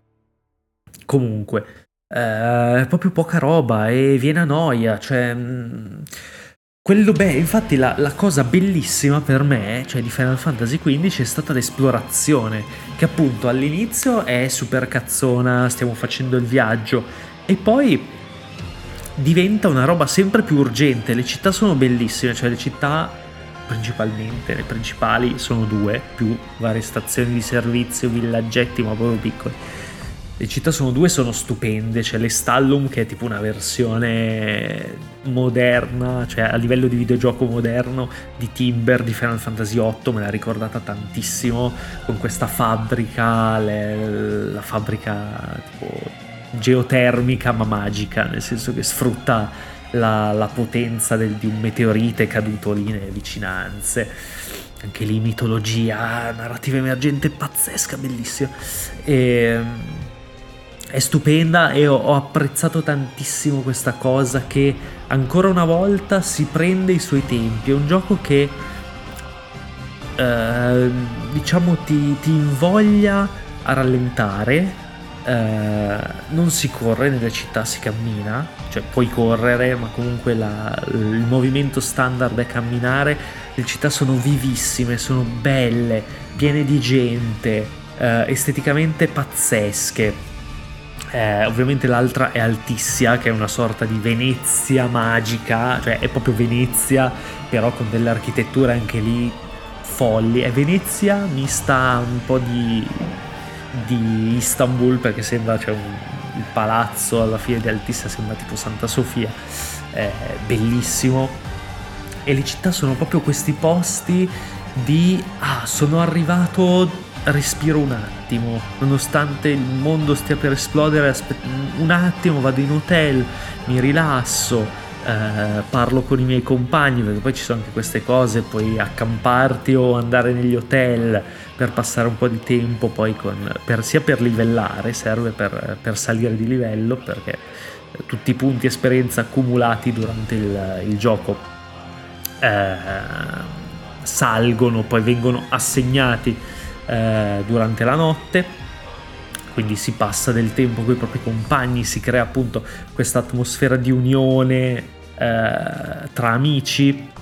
[SPEAKER 1] Comunque, eh, proprio poca roba e viene a noia, cioè... Mm, quello beh, infatti la, la, cosa bellissima per me, cioè di Final Fantasy XV, è stata l'esplorazione, che appunto all'inizio è super cazzona, stiamo facendo il viaggio, e poi diventa una roba sempre più urgente. Le città sono bellissime, cioè le città principalmente, le principali sono due, più varie stazioni di servizio, villaggetti, ma proprio piccoli. Le città sono due, sono stupende, c'è l'Estallum che è tipo una versione moderna, cioè a livello di videogioco moderno di Timber di Final Fantasy VIII, me l'ha ricordata tantissimo con questa fabbrica, le, la fabbrica tipo geotermica ma magica, nel senso che sfrutta la, la potenza del, di un meteorite caduto lì nelle vicinanze. Anche lì mitologia, narrativa emergente pazzesca, bellissima. E, è stupenda e ho, ho apprezzato tantissimo questa cosa che ancora una volta si prende i suoi tempi. È un gioco che eh, diciamo ti, ti invoglia a rallentare eh, non si corre nelle città, si cammina, cioè puoi correre, ma comunque la, il movimento standard è camminare. Le città sono vivissime, sono belle, piene di gente, eh, esteticamente pazzesche. Eh, ovviamente l'altra è Altissia, che è una sorta di Venezia magica, cioè è proprio Venezia, però con delle architetture anche lì folli. È Venezia mista un po' di di Istanbul perché sembra c'è un, il palazzo alla fine di Altissa sembra tipo Santa Sofia è bellissimo e le città sono proprio questi posti di ah sono arrivato respiro un attimo nonostante il mondo stia per esplodere aspet- un attimo vado in hotel mi rilasso eh, parlo con i miei compagni perché poi ci sono anche queste cose puoi accamparti o andare negli hotel per passare un po' di tempo poi con, per, sia per livellare, serve per, per, salire di livello perché tutti i punti esperienza accumulati durante il, il gioco eh, salgono, poi vengono assegnati eh, durante la notte quindi si passa del tempo con i propri compagni, si crea appunto questa atmosfera di unione eh, tra amici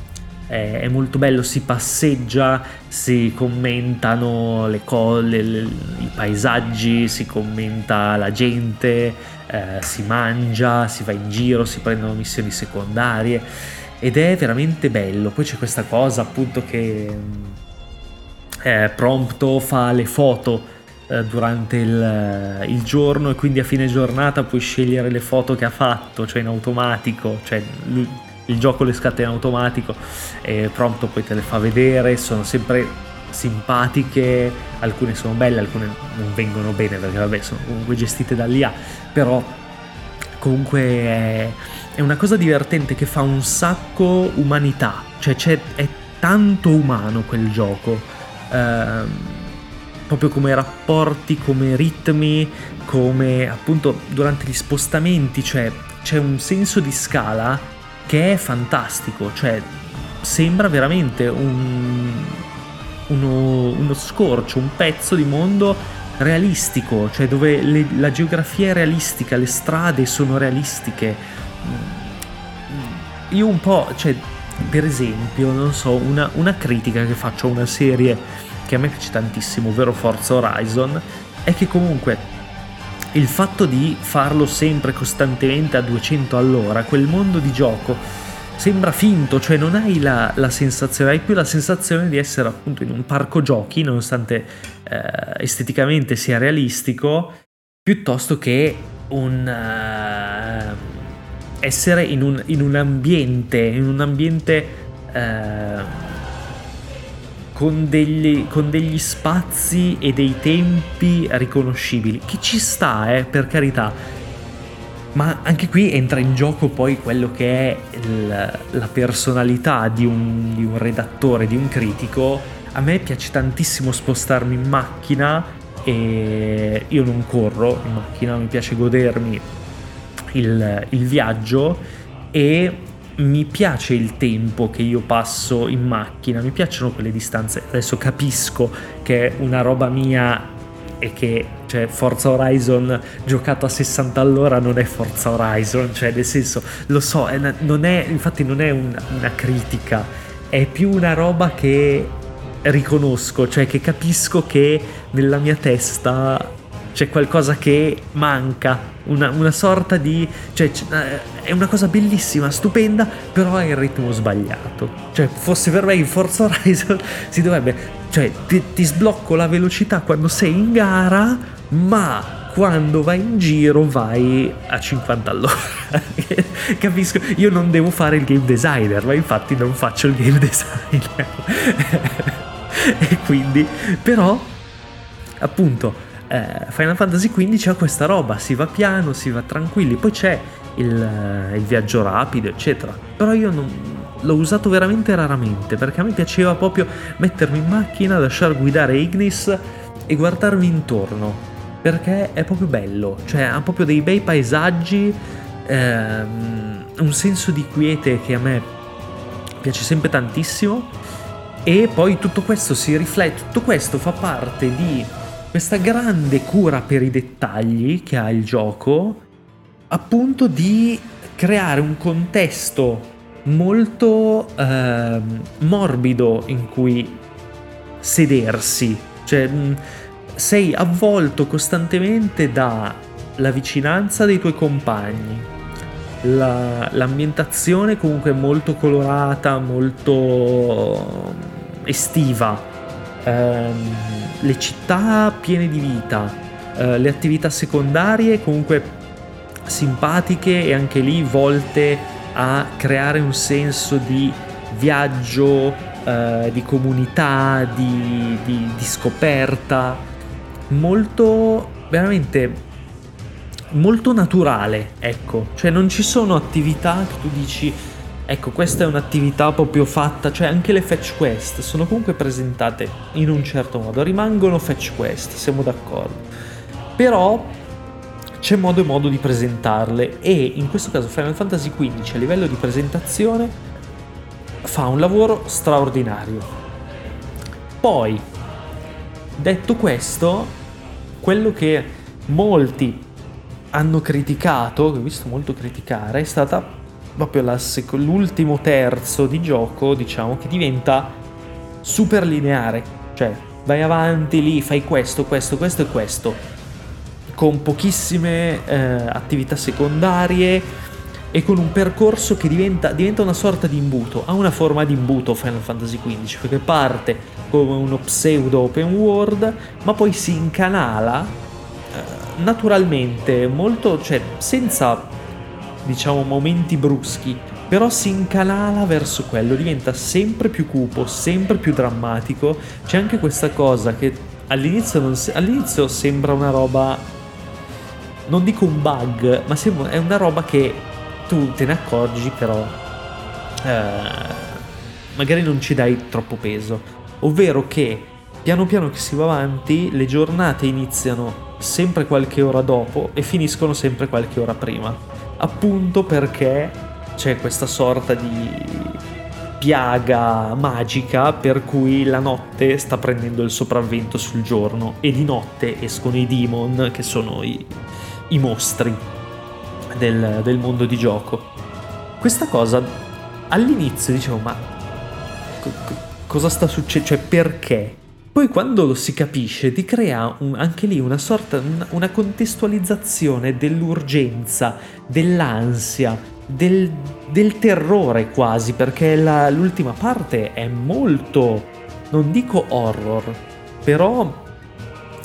[SPEAKER 1] è molto bello, si passeggia, si commentano le cose, i paesaggi, si commenta la gente, eh, si mangia, si va in giro, si prendono missioni secondarie ed è veramente bello. Poi c'è questa cosa appunto che eh, Prompto fa le foto eh, durante il, il, giorno e quindi a fine giornata puoi scegliere le foto che ha fatto, cioè in automatico, cioè lui il gioco le scatta in automatico e pronto poi te le fa vedere, sono sempre simpatiche, alcune sono belle, alcune non vengono bene perché vabbè sono comunque gestite dall'IA, però comunque è, è, una cosa divertente che fa un sacco umanità, cioè è tanto umano quel gioco, ehm, proprio come rapporti, come ritmi, come appunto durante gli spostamenti, cioè c'è un senso di scala che è fantastico, cioè sembra veramente un, uno, uno scorcio, un pezzo di mondo realistico, cioè dove le, la geografia è realistica, le strade sono realistiche. Io un po', cioè, per esempio, non so, una, una critica che faccio a una serie che a me piace tantissimo, ovvero Forza Horizon, è che comunque il fatto di farlo sempre costantemente a 200 all'ora, quel mondo di gioco sembra finto, cioè non hai la, la, sensazione, hai più la sensazione di essere appunto in un parco giochi, nonostante eh, esteticamente sia realistico, piuttosto che un uh, essere in un, in un, ambiente, in un ambiente uh, con, degli, con degli spazi e dei tempi riconoscibili, che ci sta, eh, per carità ma anche qui entra in gioco poi quello che è il, la personalità di un, di un redattore, di un critico. A me piace tantissimo spostarmi in macchina e io non corro in macchina, mi piace godermi il, il viaggio e mi piace il tempo che io passo in macchina, mi piacciono quelle distanze. Adesso capisco che è una roba mia e che cioè, Forza Horizon giocato a 60 all'ora non è Forza Horizon, cioè nel senso, lo so, è una, non è, infatti non è un, una critica, è più una roba che riconosco, cioè che capisco che nella mia testa c'è qualcosa che manca, una, una sorta di... cioè eh, è una cosa bellissima, stupenda, però è il ritmo sbagliato. Cioè fosse per me in Forza Horizon *laughs* si dovrebbe... cioè ti, ti sblocco la velocità quando sei in gara, ma quando vai in giro vai a 50 all'ora. *laughs* Capisco, io non devo fare il game designer, ma infatti non faccio il game designer. *laughs* e quindi, però, appunto, eh, Final Fantasy XV ha questa roba, si va piano, si va tranquilli, poi c'è il, eh, il viaggio rapido, eccetera. Però io non, l'ho usato veramente raramente perché a me piaceva proprio mettermi in macchina, lasciar guidare Ignis e guardarmi intorno perché è proprio bello, cioè ha proprio dei bei paesaggi, ehm, un senso di quiete che a me piace sempre tantissimo e poi tutto questo si riflette, tutto questo fa parte di questa grande cura per i dettagli che ha il gioco, appunto di creare un contesto molto eh, morbido in cui sedersi, cioè mm, sei avvolto costantemente dalla vicinanza dei tuoi compagni, la, l'ambientazione comunque molto colorata, molto estiva, ehm, le città piene di vita, eh, le attività secondarie comunque simpatiche e anche lì volte a creare un senso di viaggio, eh, di comunità, di, di, di scoperta, molto veramente molto naturale, ecco, cioè non ci sono attività che tu dici Ecco, questa è un'attività proprio fatta, cioè anche le fetch quest sono comunque presentate in un certo modo, rimangono fetch quest, siamo d'accordo. Però c'è modo e modo di presentarle e in questo caso Final Fantasy XV a livello di presentazione fa un lavoro straordinario. Poi, detto questo, quello che molti hanno criticato, che ho visto molto criticare, è stata proprio sec- l'ultimo terzo di gioco, diciamo, che diventa super lineare. Cioè, vai avanti lì, fai questo, questo, questo e questo. Con pochissime eh, attività secondarie e con un percorso che diventa, diventa, una sorta di imbuto. Ha una forma di imbuto Final Fantasy XV, perché parte come uno pseudo open world, ma poi si incanala eh, naturalmente, molto, cioè senza diciamo, momenti bruschi, però si incanala verso quello, diventa sempre più cupo, sempre più drammatico. C'è anche questa cosa che all'inizio, se- all'inizio sembra una roba non dico un bug, ma è una roba che tu te ne accorgi, però eh, magari non ci dai troppo peso. Ovvero che piano piano che si va avanti, le giornate iniziano sempre qualche ora dopo e finiscono sempre qualche ora prima. Appunto perché c'è questa sorta di piaga magica per cui la notte sta prendendo il sopravvento sul giorno e di notte escono i demon che sono i, i mostri del, del mondo di gioco. Questa cosa all'inizio dicevo ma co- cosa sta succedendo? Cioè perché? Poi quando lo si capisce ti crea un, anche lì una sorta, una contestualizzazione dell'urgenza, dell'ansia, del, del terrore quasi, perché la, l'ultima parte è molto, non dico horror, però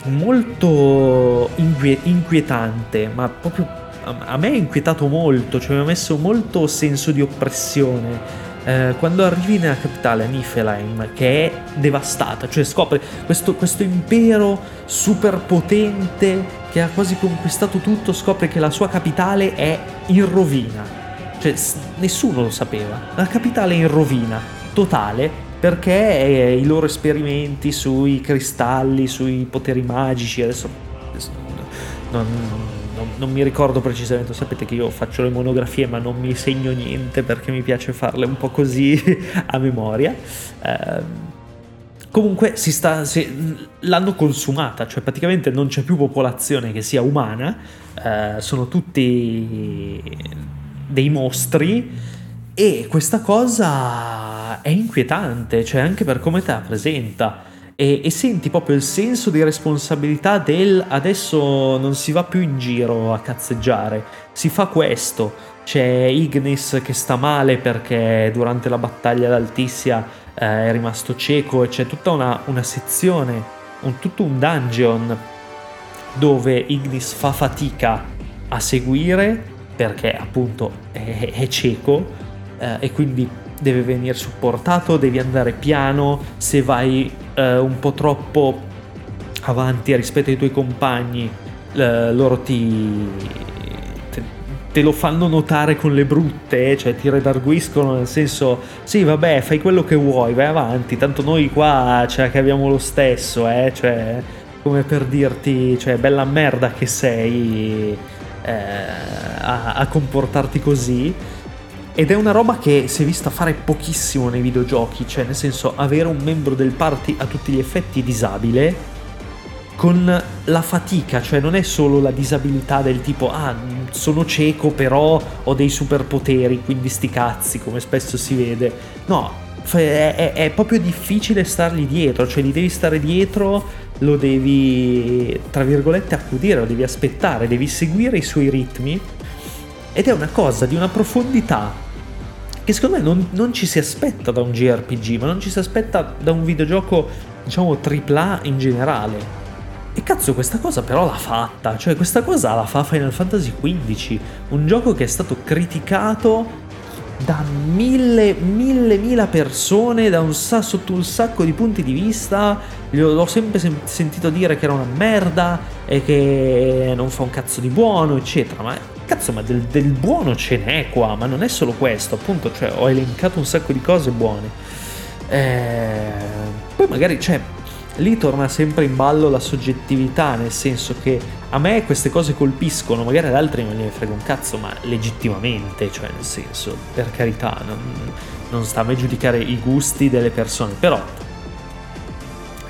[SPEAKER 1] molto inquietante, ma proprio a me ha inquietato molto, cioè mi ha messo molto senso di oppressione eh, quando arrivi nella capitale, Niflheim, che è devastata, cioè scopri questo, questo impero super potente che ha quasi conquistato tutto, scopri che la sua capitale è in rovina. Cioè, nessuno lo sapeva. La capitale è in rovina, totale, perché i loro esperimenti sui cristalli, sui poteri magici, adesso, adesso non, non, non, mi ricordo precisamente, sapete che io faccio le monografie ma non mi segno niente perché mi piace farle un po' così *laughs* a memoria. Eh, comunque sta, si, l'hanno consumata, cioè praticamente non c'è più popolazione che sia umana, eh, sono tutti dei mostri e questa cosa è inquietante, cioè anche per come te la presenta e, e, senti proprio il senso di responsabilità del adesso non si va più in giro a cazzeggiare, si fa questo. C'è Ignis che sta male perché durante la battaglia d'Altissia eh, è rimasto cieco e c'è tutta una, una sezione, un, tutto un dungeon dove Ignis fa fatica a seguire perché appunto è, è cieco eh, e quindi deve venire supportato, devi andare piano, se vai eh, un po' troppo avanti rispetto ai tuoi compagni, eh, loro ti, te, te, lo fanno notare con le brutte, cioè ti redarguiscono nel senso, sì vabbè fai quello che vuoi, vai avanti, tanto noi qua ce la caviamo lo stesso, eh, cioè come per dirti, cioè bella merda che sei eh, a, a comportarti così ed è una roba che si è vista fare pochissimo nei videogiochi, cioè nel senso avere un membro del party a tutti gli effetti disabile con la fatica, cioè non è solo la disabilità del tipo ah sono cieco però ho dei superpoteri, quindi sti cazzi come spesso si vede. No, è, è, è proprio difficile stargli dietro, cioè gli devi stare dietro, lo devi tra virgolette accudire, lo devi aspettare, devi seguire i suoi ritmi ed è una cosa di una profondità che secondo me non, non, ci si aspetta da un JRPG, ma non ci si aspetta da un videogioco, diciamo, AAA in generale. E cazzo, questa cosa però l'ha fatta, cioè questa cosa la fa Final Fantasy XV, un gioco che è stato criticato da mille, mille, mila persone, da un sotto un sacco di punti di vista. L'ho sempre sem- sentito dire che era una merda e che non fa un cazzo di buono, eccetera. Ma Cazzo, ma del, del buono ce n'è qua, ma non è solo questo, appunto, cioè ho elencato un sacco di cose buone. Eh, poi magari, cioè, lì torna sempre in ballo la soggettività, nel senso che a me queste cose colpiscono, magari ad altri non gliene frega un cazzo, ma legittimamente, cioè nel senso, per carità, non, non sta a me giudicare i gusti delle persone, però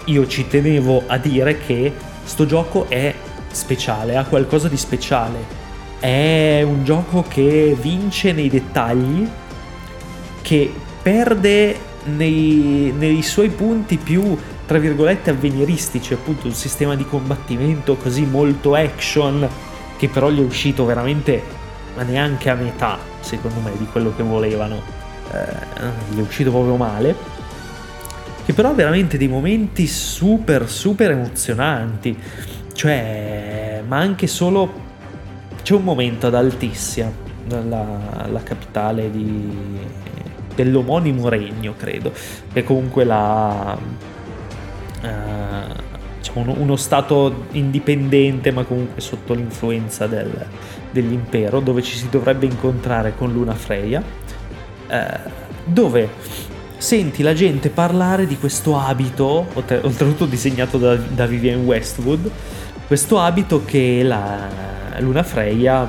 [SPEAKER 1] io ci tenevo a dire che sto gioco è speciale, ha qualcosa di speciale è un gioco che vince nei dettagli, che perde nei, nei suoi punti più, tra virgolette, avveniristici, appunto un sistema di combattimento così molto action, che però gli è uscito veramente, ma neanche a metà, secondo me, di quello che volevano. Eh, gli è uscito proprio male. Che però ha veramente dei momenti super, super emozionanti. Cioè, ma anche solo c'è un momento ad Altissia, la, la capitale di, dell'omonimo regno, credo, che comunque la, uh, diciamo uno, uno, stato indipendente ma comunque sotto l'influenza del, dell'impero dove ci si dovrebbe incontrare con Luna Freya eh, dove senti la gente parlare di questo abito oltretutto disegnato da, da Vivienne Westwood questo abito che la Luna Freya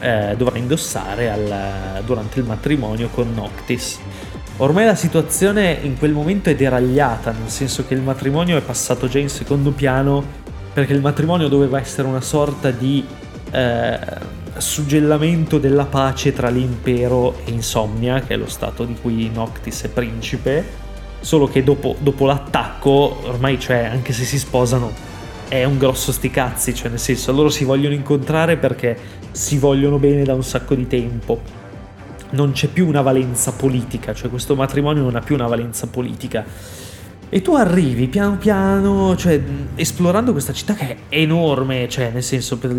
[SPEAKER 1] eh, dovrà indossare al, durante il matrimonio con Noctis. Ormai la situazione in quel momento è deragliata, nel senso che il matrimonio è passato già in secondo piano, perché il matrimonio doveva essere una sorta di eh, suggellamento della pace tra l'impero e Insomnia, che è lo stato di cui Noctis è principe, solo che dopo, dopo l'attacco, ormai cioè, anche se si sposano, è un grosso sticazzi, cioè nel senso loro si vogliono incontrare perché si vogliono bene da un sacco di tempo non c'è più una valenza politica, cioè questo matrimonio non ha più una valenza politica. E tu arrivi piano piano, cioè esplorando questa città che è enorme, cioè nel senso per,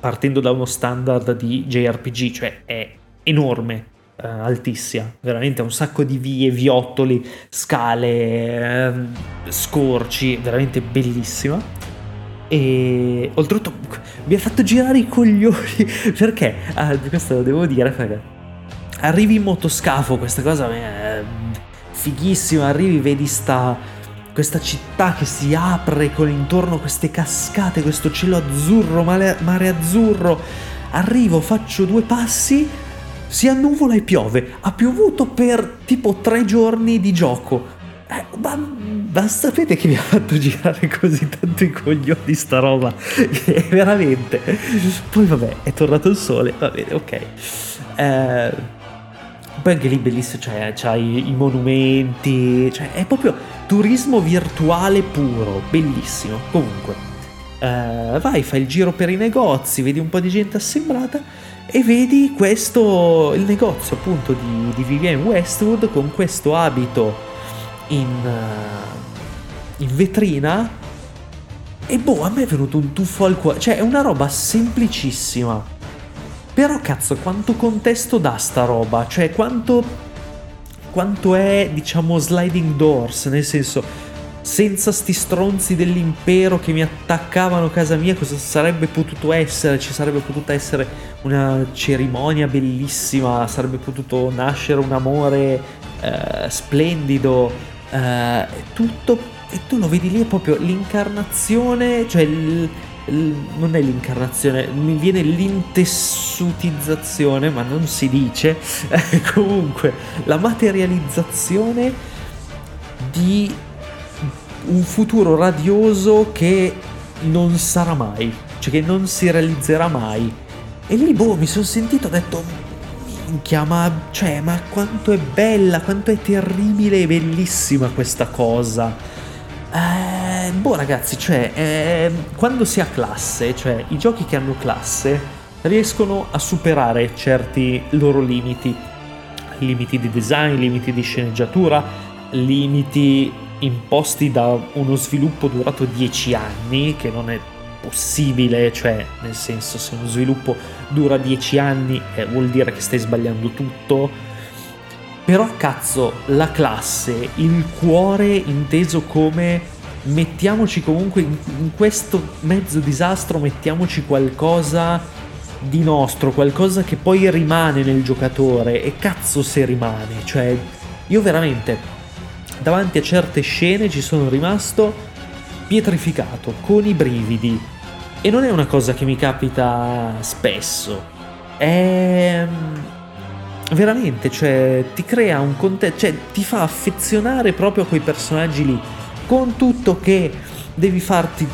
[SPEAKER 1] partendo da uno standard di JRPG, cioè è enorme, eh, altissima, veramente un sacco di vie, viottoli, scale, eh, scorci, veramente bellissima. E oltretutto mi ha fatto girare i coglioni. *laughs* Perché, ah, questo lo devo dire perché arrivi in motoscafo, questa cosa è fighissima, arrivi, vedi sta, questa città che si apre con intorno queste cascate, questo cielo azzurro, mare, mare azzurro, arrivo, faccio due passi, si annuvola e piove, ha piovuto per tipo tre giorni di gioco. Eh, ma, ma, sapete che mi ha fatto girare così tanto i coglioni sta roba? *laughs* veramente. Poi vabbè, è tornato il sole, va bene, ok. Eh, poi anche lì bellissimo, cioè c'hai i monumenti, cioè è proprio turismo virtuale puro, bellissimo. Comunque, uh, vai, fai il giro per i negozi, vedi un po' di gente assemblata e vedi questo, il negozio appunto di, di Vivienne Westwood con questo abito in, uh, in vetrina. E boh, a me è venuto un tuffo al cuore, cioè è una roba semplicissima. Però cazzo, quanto contesto dà sta roba? Cioè, quanto, quanto è, diciamo, sliding doors, nel senso, senza sti stronzi dell'impero che mi attaccavano a casa mia, cosa sarebbe potuto essere? Ci sarebbe potuta essere una cerimonia bellissima, sarebbe potuto nascere un amore eh, splendido, eh, tutto, e tu lo vedi lì, è proprio l'incarnazione, cioè il non è l'incarnazione, mi viene l'intessutizzazione, ma non si dice, *laughs* comunque la materializzazione di un futuro radioso che non sarà mai, cioè che non si realizzerà mai. E lì, boh, mi sono sentito, ho detto, minchia, ma, cioè, ma quanto è bella, quanto è terribile e bellissima questa cosa. Eh, boh ragazzi, cioè, eh, quando si ha classe, cioè i giochi che hanno classe riescono a superare certi loro limiti, limiti di design, limiti di sceneggiatura, limiti imposti da uno sviluppo durato 10 anni, che non è possibile, cioè nel senso se uno sviluppo dura 10 anni eh, vuol dire che stai sbagliando tutto. Però cazzo, la classe, il cuore inteso come mettiamoci comunque in, in questo mezzo disastro, mettiamoci qualcosa di nostro, qualcosa che poi rimane nel giocatore e cazzo se rimane, cioè io veramente davanti a certe scene ci sono rimasto pietrificato, con i brividi. E non è una cosa che mi capita spesso, è veramente, cioè ti crea un contesto, cioè ti fa affezionare proprio a quei personaggi lì. Con tutto che devi farti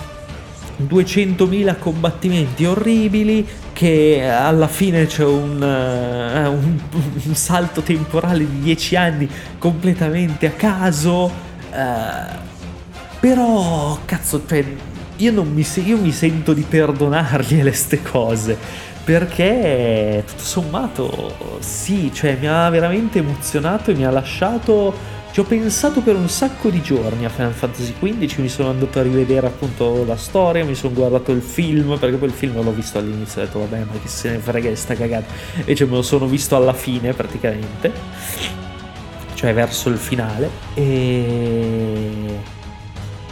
[SPEAKER 1] 200.000 combattimenti orribili che alla fine c'è un, uh, un, *laughs* un salto temporale di 10 anni completamente a caso uh, però cazzo cioè, io, mi, io mi sento di perdonargliele ste cose perché tutto sommato sì cioè mi ha veramente emozionato e mi ha lasciato ci ho pensato per un sacco di giorni a Final Fantasy XV, mi sono andato a rivedere appunto la storia, mi sono guardato il film, perché poi il film l'ho visto all'inizio, ho detto vabbè ma chi se ne frega di sta cagata, invece me lo sono visto alla fine praticamente, cioè verso il finale, e...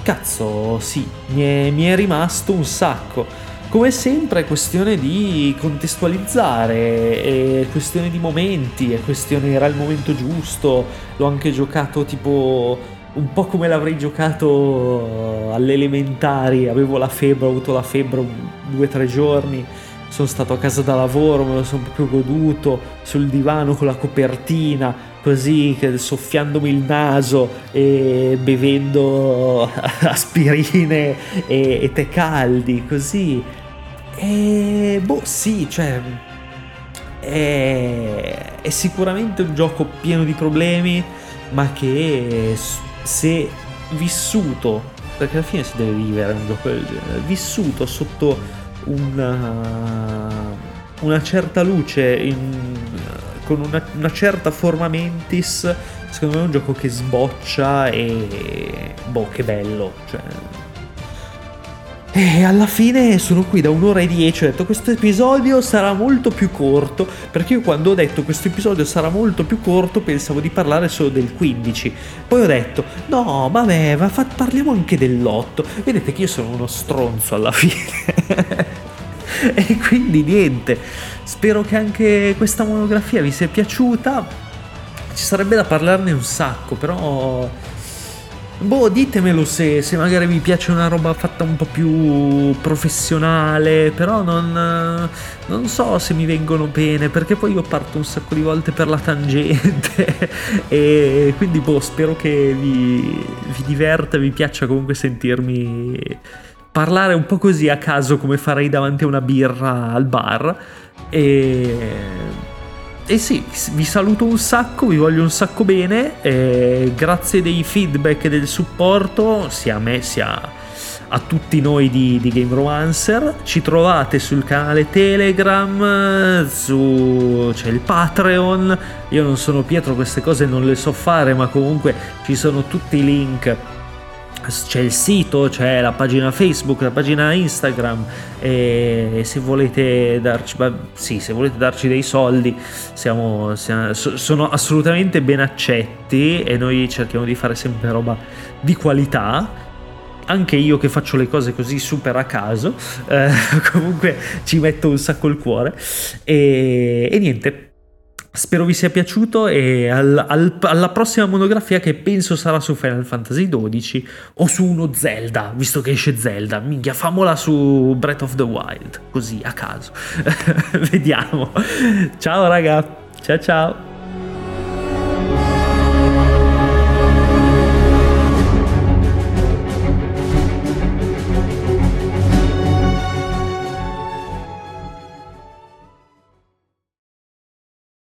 [SPEAKER 1] cazzo, sì, mi è, mi è rimasto un sacco. Come sempre è questione di contestualizzare, è questione di momenti, è questione era il momento giusto, l'ho anche giocato tipo un po' come l'avrei giocato alle elementari, avevo la febbre, ho avuto la febbre due o tre giorni, sono stato a casa da lavoro, me lo sono proprio goduto sul divano con la copertina, così soffiandomi il naso e bevendo *laughs* aspirine e, e tè caldi, così. E boh, sì, cioè è, è sicuramente un gioco pieno di problemi, ma che se vissuto, perché alla fine si deve vivere un gioco del genere, vissuto sotto una, una certa luce, in, con una, una, certa forma mentis, secondo me è un gioco che sboccia e boh, che bello, cioè e alla fine sono qui da un'ora e dieci, ho detto questo episodio sarà molto più corto, perché io quando ho detto questo episodio sarà molto più corto pensavo di parlare solo del 15. Poi ho detto no, vabbè, va, fa, parliamo anche dell'8. Vedete che io sono uno stronzo alla *laughs* fine. e quindi niente, spero che anche questa monografia vi sia piaciuta. Ci sarebbe da parlarne un sacco, però Boh, ditemelo se, se, magari vi piace una roba fatta un po' più professionale, però non, non, so se mi vengono bene, perché poi io parto un sacco di volte per la tangente *laughs* e quindi boh, spero che vi, vi diverta, vi piaccia comunque sentirmi parlare un po' così a caso come farei davanti a una birra al bar. E e sì, vi saluto un sacco, vi voglio un sacco bene, eh, grazie dei feedback e del supporto sia a me sia a tutti noi di, di, Game Romancer. Ci trovate sul canale Telegram, su, c'è il Patreon. Io non sono Pietro, queste cose non le so fare, ma comunque ci sono tutti i link c'è il sito, c'è la pagina Facebook, la pagina Instagram e se volete darci, sì, se volete darci dei soldi siamo, siamo, sono assolutamente ben accetti e noi cerchiamo di fare sempre roba di qualità. Anche io che faccio le cose così super a caso, eh, *laughs* comunque ci metto un sacco il cuore. E, e niente, Spero vi sia piaciuto e al, al, alla prossima monografia che penso sarà su Final Fantasy XII o su uno Zelda, visto che esce Zelda. Minchia, famola su Breath of the Wild, così a caso. *laughs* Vediamo. Ciao raga, ciao ciao.